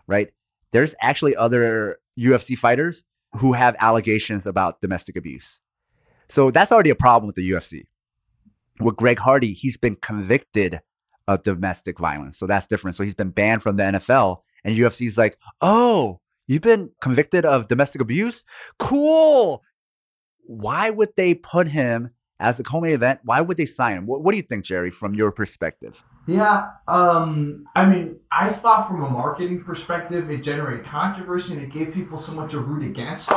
right? There's actually other UFC fighters who have allegations about domestic abuse. So that's already a problem with the UFC. With Greg Hardy, he's been convicted of domestic violence. So that's different. So he's been banned from the NFL, and UFC's like, oh, you've been convicted of domestic abuse? Cool. Why would they put him as the co-main event? Why would they sign him? What, what do you think, Jerry, from your perspective? Yeah, um, I mean, I thought from a marketing perspective, it generated controversy and it gave people so much to root against,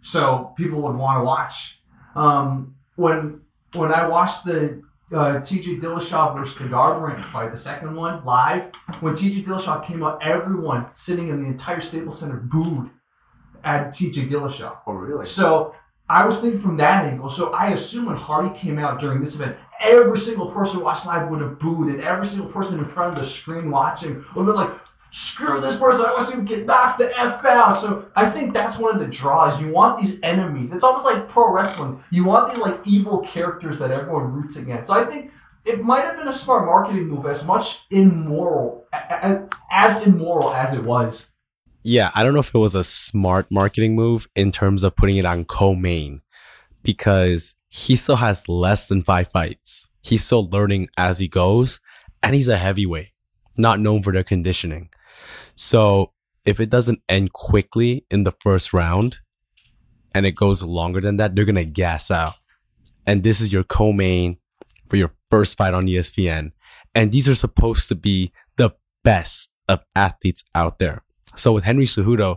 so people would want to watch. Um, when when I watched the uh, TJ Dillashaw versus the Garbrandt fight, the second one live, when TJ Dillashaw came out, everyone sitting in the entire Staples Center booed at TJ Dillashaw. Oh, really? So I was thinking from that angle. So I assume when Hardy came out during this event, every single person watching live would have booed, and every single person in front of the screen watching would have been like, screw this person, I want to get knocked the F out. So I think that's one of the draws. You want these enemies. It's almost like pro wrestling. You want these like evil characters that everyone roots against. So I think it might have been a smart marketing move, as much immoral as immoral as it was. Yeah, I don't know if it was a smart marketing move in terms of putting it on co-main because he still has less than five fights. He's still learning as he goes, and he's a heavyweight, not known for their conditioning. So if it doesn't end quickly in the first round and it goes longer than that, they're gonna gas out. And this is your co-main for your first fight on ESPN. And these are supposed to be the best of athletes out there. So with Henry Cejudo,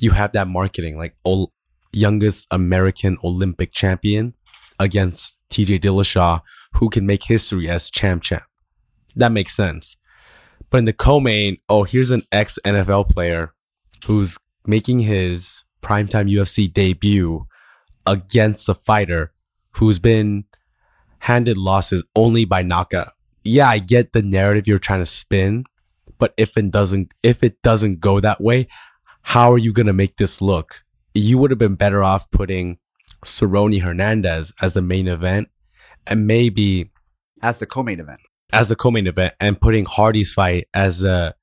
you have that marketing, like ol- youngest American Olympic champion against TJ Dillashaw, who can make history as champ champ. That makes sense. But in the co-main, oh, here's an ex NFL player who's making his primetime UFC debut against a fighter who's been handed losses only by knockout. Yeah, I get the narrative you're trying to spin, but if it doesn't if it doesn't go that way, how are you gonna make this look? You would have been better off putting Cerrone Hernandez as the main event and maybe as the co-main event as the co-main event and putting Hardy's fight as the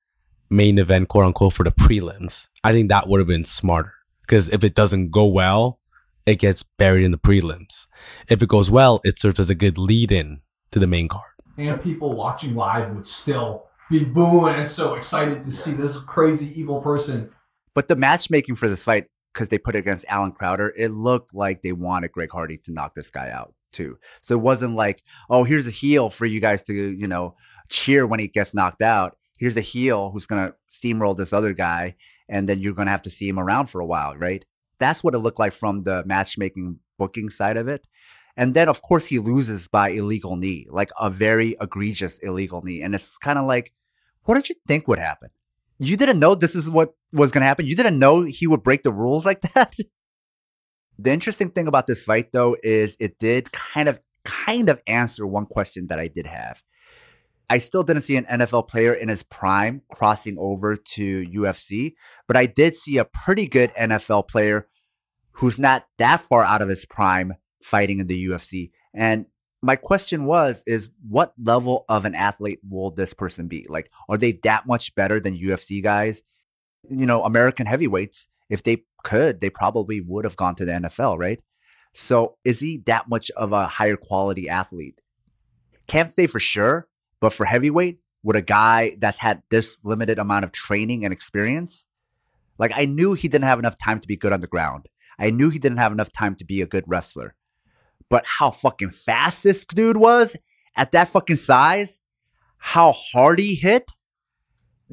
main event, quote unquote, for the prelims. I think that would have been smarter because if it doesn't go well, it gets buried in the prelims. If it goes well, it serves as a good lead-in to the main card. And people watching live would still be booing and so excited to see this crazy evil person. But the matchmaking for this fight, because they put it against Allen Crowder, it looked like they wanted Greg Hardy to knock this guy out too. So it wasn't like, oh, here's a heel for you guys to, you know, cheer when he gets knocked out. Here's a heel who's gonna steamroll this other guy, and then you're gonna have to see him around for a while, right? That's what it looked like from the matchmaking booking side of it. And then, of course, he loses by illegal knee, like a very egregious illegal knee. And it's kind of like, what did you think would happen? You didn't know this is what was going to happen. You didn't know he would break the rules like that. The interesting thing about this fight, though, is it did kind of kind of answer one question that I did have. I still didn't see an NFL player in his prime crossing over to UFC, but I did see a pretty good NFL player who's not that far out of his prime fighting in the UFC. And my question was is what level of an athlete will this person be? Like are they that much better than UFC guys? You know, American heavyweights if they could, they probably would have gone to the NFL, right? So is he that much of a higher quality athlete? Can't say for sure, but for heavyweight, with a guy that's had this limited amount of training and experience, like I knew he didn't have enough time to be good on the ground. I knew he didn't have enough time to be a good wrestler. But how fucking fast this dude was at that fucking size, how hard he hit,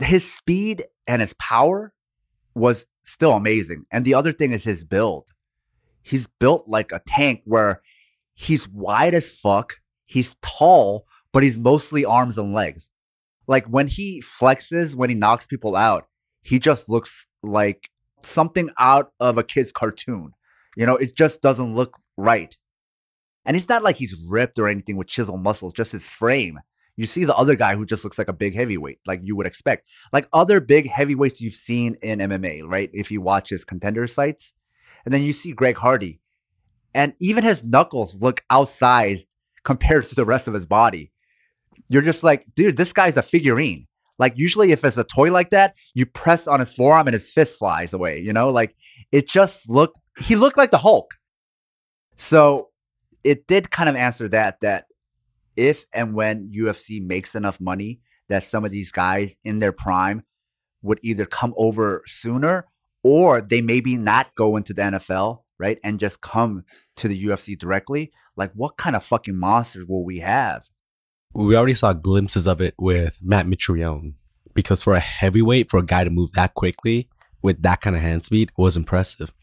his speed and his power was still amazing. And the other thing is his build. He's built like a tank where he's wide as fuck, he's tall, but he's mostly arms and legs. Like when he flexes, when he knocks people out, he just looks like something out of a kid's cartoon. You know, it just doesn't look right. And it's not like he's ripped or anything with chisel muscles, just his frame. You see the other guy who just looks like a big heavyweight, like you would expect. Like other big heavyweights you've seen in MMA, right? If you watch his contenders fights. And then you see Greg Hardy. And even his knuckles look outsized compared to the rest of his body. You're just like, dude, this guy's a figurine. Like usually if it's a toy like that, you press on his forearm and his fist flies away, you know? Like it just looked he looked like the Hulk. So it did kind of answer that that if and when UFC makes enough money that some of these guys in their prime would either come over sooner or they maybe not go into the NFL, right? And just come to the UFC directly. Like what kind of fucking monsters will we have? We already saw glimpses of it with Matt Mitrione because for a heavyweight, for a guy to move that quickly with that kind of hand speed was impressive.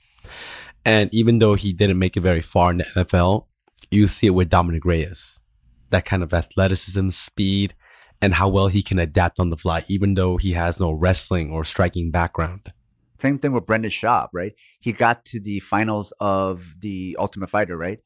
And even though he didn't make it very far in the NFL, you see it with Dominick Reyes. That kind of athleticism, speed, and how well he can adapt on the fly, even though he has no wrestling or striking background. Same thing with Brendan Schaub, right? He got to the finals of the Ultimate Fighter, right?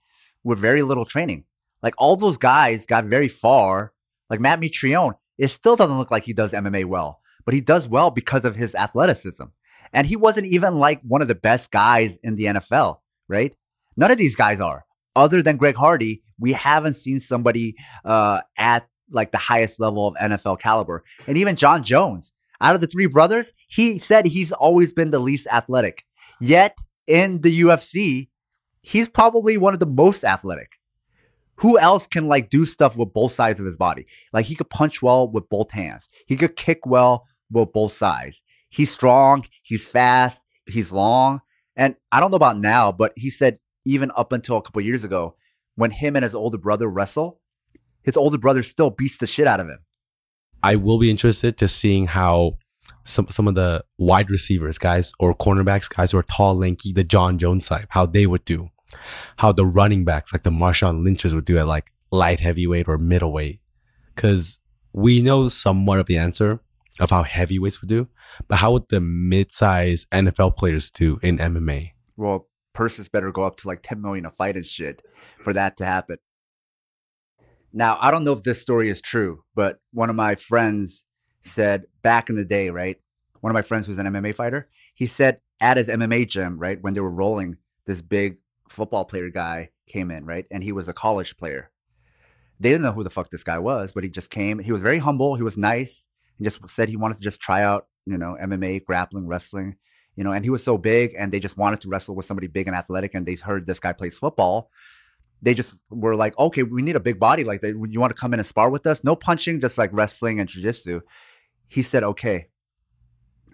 With very little training. Like all those guys got very far. Like Matt Mitrione, it still doesn't look like he does MMA well, but he does well because of his athleticism. And he wasn't even like one of the best guys in the NFL, right? None of these guys are. Other than Greg Hardy, we haven't seen somebody uh, at like the highest level of NFL caliber. And even Jon Jones, out of the three brothers, he said he's always been the least athletic. Yet in the UFC, he's probably one of the most athletic. Who else can like do stuff with both sides of his body? Like he could punch well with both hands. He could kick well with both sides. He's strong, he's fast, he's long. And I don't know about now, but he said even up until a couple years ago, when him and his older brother wrestle, his older brother still beats the shit out of him. I will be interested to seeing how some some of the wide receivers, guys, or cornerbacks, guys who are tall, lanky, the Jon Jones type, how they would do. How the running backs, like the Marshawn Lynch's, would do at like light heavyweight or middleweight. Because we know somewhat of the answer of how heavyweights would do, but how would the mid-size NFL players do in MMA? Well, purses better go up to like 10 million a fight and shit for that to happen. Now, I don't know if this story is true, but one of my friends said back in the day, right? One of my friends who's an MMA fighter, he said at his MMA gym, right, when they were rolling, this big football player guy came in, right? And he was a college player. They didn't know who the fuck this guy was, but he just came. He was very humble. He was nice. He just said he wanted to just try out, you know, MMA, grappling, wrestling, you know, and he was so big and they just wanted to wrestle with somebody big and athletic and they heard this guy plays football they just were like, okay, we need a big body like. You want to come in and spar with us? No punching, just like wrestling and jujitsu. He said, okay.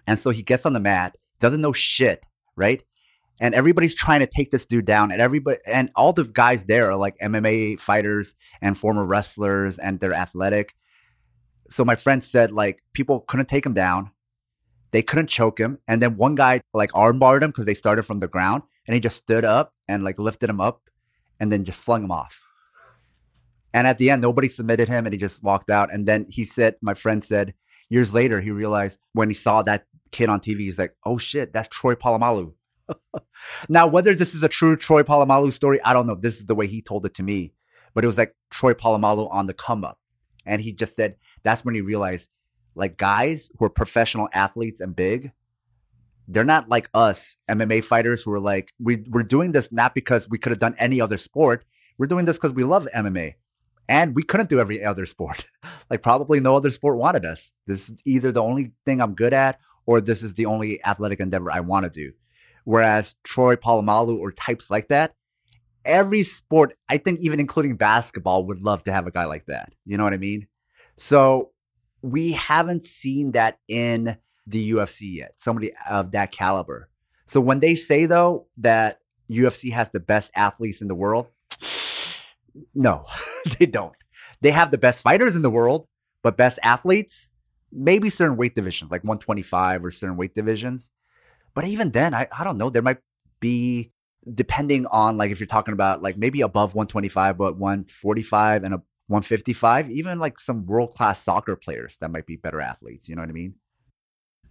And so he gets on the mat, doesn't know shit, right? And everybody's trying to take this dude down. And everybody and all the guys there are like MMA fighters and former wrestlers and they're athletic. So my friend said like people couldn't take him down. They couldn't choke him. And then one guy like armbarred him because they started from the ground and he just stood up and like lifted him up and then just flung him off. And at the end, nobody submitted him and he just walked out. And then he said, my friend said, years later, he realized when he saw that kid on TV, he's like, oh shit, that's Troy Polamalu. now, whether this is a true Troy Polamalu story, I don't know. This is the way he told it to me. But it was like Troy Polamalu on the come up. And he just said, that's when he realized like guys who are professional athletes and big, they're not like us MMA fighters who are like, we, we're doing this not because we could have done any other sport. We're doing this because we love MMA. And we couldn't do every other sport. like, probably no other sport wanted us. This is either the only thing I'm good at, or this is the only athletic endeavor I want to do. Whereas Troy Polamalu or types like that, every sport, I think even including basketball, would love to have a guy like that. You know what I mean? So we haven't seen that in the UFC yet, somebody of that caliber. So when they say though that UFC has the best athletes in the world, no, they don't. They have the best fighters in the world, but best athletes, maybe certain weight divisions, like 125 or certain weight divisions. But even then, I, I don't know. There might be, depending on like if you're talking about like maybe above 125, but 145 and 155, even like some world class soccer players that might be better athletes. You know what I mean?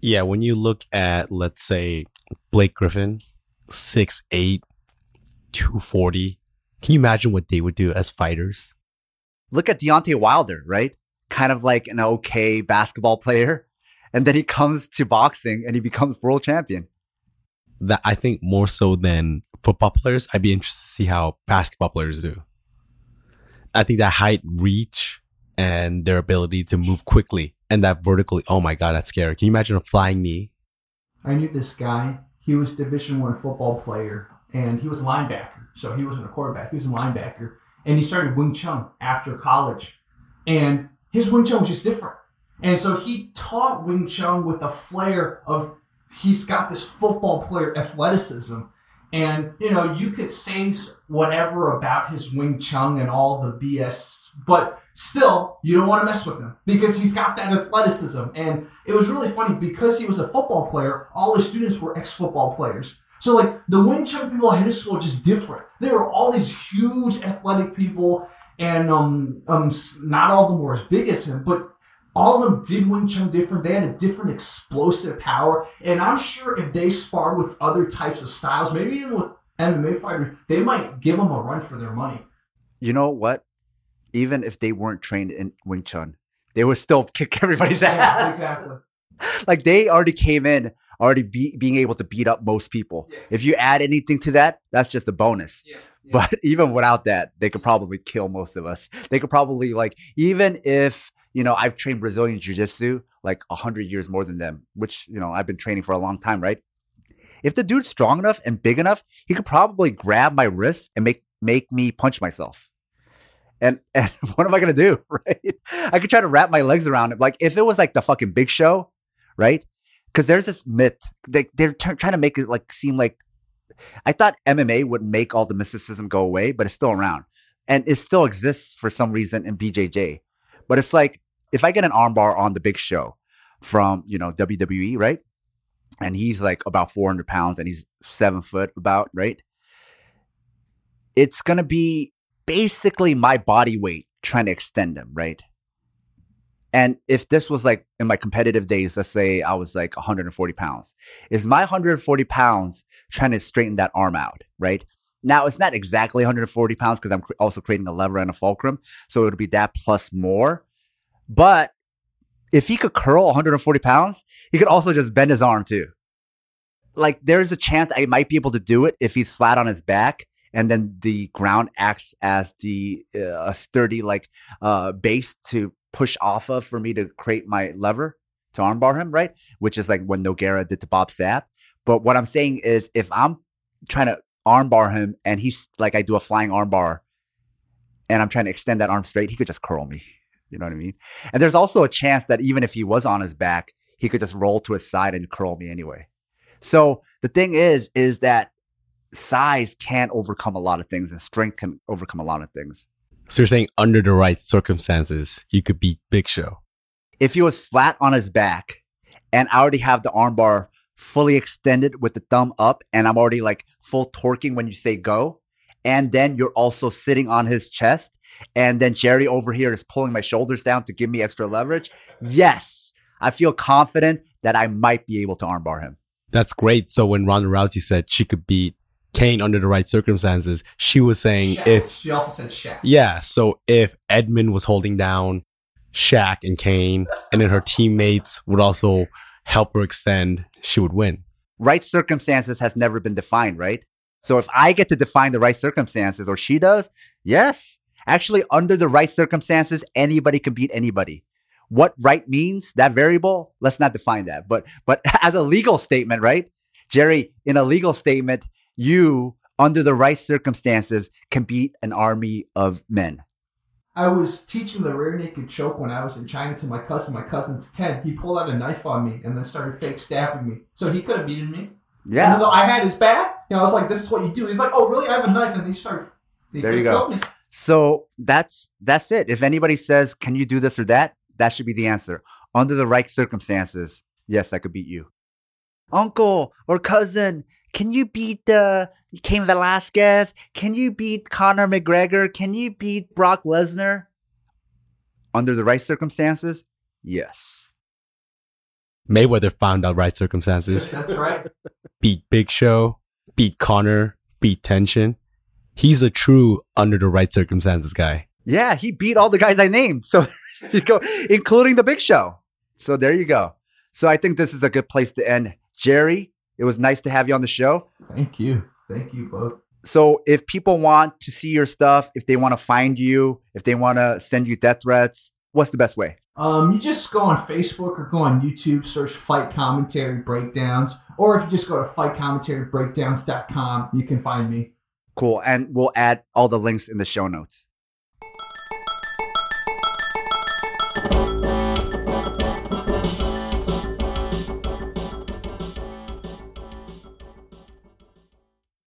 Yeah, when you look at, let's say, Blake Griffin, 6'8, 240, can you imagine what they would do as fighters? Look at Deontay Wilder, right? Kind of like an okay basketball player. And then he comes to boxing and he becomes world champion. That I think more so than football players, I'd be interested to see how basketball players do. I think that height, reach, and their ability to move quickly and that vertically, oh my god, that's scary. Can you imagine a flying knee? I knew this guy. He was Division One football player, and he was a linebacker. So he wasn't a quarterback; he was a linebacker, and he started Wing Chun after college. And his Wing Chun was just different. And so he taught Wing Chun with a flair of he's got this football player athleticism. And you know, you could say whatever about his Wing Chun and all the BS, but still, you don't want to mess with him because he's got that athleticism. And it was really funny because he was a football player. All his students were ex-football players. So like the Wing Chun people at his school just different. There were all these huge athletic people, and um, um, not all of them were as big as him, but all of them did Wing Chun different. They had a different explosive power. And I'm sure if they sparred with other types of styles, maybe even with MMA fighters, they might give them a run for their money. You know what? Even if they weren't trained in Wing Chun, they would still kick everybody's ass. Yeah, exactly. like they already came in already be, being able to beat up most people. Yeah. If you add anything to that, that's just a bonus. Yeah. But even without that, they could mm-hmm. probably kill most of us. They could probably like even if you know I've trained Brazilian jiu-jitsu like a hundred years more than them, which you know I've been training for a long time, right? If the dude's strong enough and big enough, he could probably grab my wrist and make make me punch myself. And, and what am I gonna do, right? I could try to wrap my legs around it. Like if it was like the fucking big show, right? Because there's this myth they they're t- trying to make it like seem like I thought MMA would make all the mysticism go away, but it's still around. And it still exists for some reason in BJJ. But it's like if I get an armbar on the big show from, you know, WWE, right? And he's like about 400 pounds and he's seven foot about, right? It's going to be basically my body weight trying to extend him, right? And if this was like in my competitive days, let's say I was like 140 pounds, is my 140 pounds trying to straighten that arm out, right? Now it's not exactly 140 pounds because I'm also creating a lever and a fulcrum, so it would be that plus more. But if he could curl 140 pounds, he could also just bend his arm too. Like there's a chance I might be able to do it if he's flat on his back, and then the ground acts as the uh, a sturdy like uh, base to push off of for me to create my lever to armbar him, right? Which is like when Nogueira did to Bob Sapp. But what I'm saying is, if I'm trying to armbar him and he's like, I do a flying armbar and I'm trying to extend that arm straight, he could just curl me. You know what I mean? And there's also a chance that even if he was on his back, he could just roll to his side and curl me anyway. So the thing is, is that size can't overcome a lot of things and strength can overcome a lot of things. So you're saying under the right circumstances, you could beat Big Show. If he was flat on his back and I already have the armbar fully extended with the thumb up and I'm already like full torquing when you say go, and then you're also sitting on his chest, and then Jerry over here is pulling my shoulders down to give me extra leverage, yes, I feel confident that I might be able to armbar him. That's great. So when Ronda Rousey said she could beat Kane under the right circumstances, she was saying Shaq. if she also said Shaq. yeah, so if Edmund was holding down Shaq and Kane, and then her teammates would also help her extend, she would win. Right circumstances has never been defined, right? So if I get to define the right circumstances, or she does, yes. Actually, under the right circumstances, anybody can beat anybody. What right means, that variable, let's not define that. But but as a legal statement, right? Jerry, in a legal statement, you, under the right circumstances, can beat an army of men. I was teaching the rear naked choke when I was in China to my cousin. My cousin's 10. He pulled out a knife on me and then started fake stabbing me. So he could have beaten me. Yeah. Even though I had his back, you know, I was like, this is what you do. He's like, oh, really? I have a knife. And he started. He There you go. me. So that's that's it. If anybody says, "Can you do this or that?" that should be the answer. Under the right circumstances, yes, I could beat you. Uncle or cousin, can you beat uh, Cain Velasquez? Can you beat Conor McGregor? Can you beat Brock Lesnar? under the right circumstances, yes. Mayweather found out right circumstances. That's right. beat Big Show, beat Conor, beat Tenshin. He's a true under the right circumstances guy. Yeah, he beat all the guys I named. So you go, including the Big Show. So there you go. So I think this is a good place to end. Jerry, it was nice to have you on the show. Thank you. Thank you both. So if people want to see your stuff, if they want to find you, if they want to send you death threats, what's the best way? Um, you just go on Facebook or go on YouTube, search Fight Commentary Breakdowns, or if you just go to fightcommentaryBreakdowns.com, you can find me. Cool. And we'll add all the links in the show notes.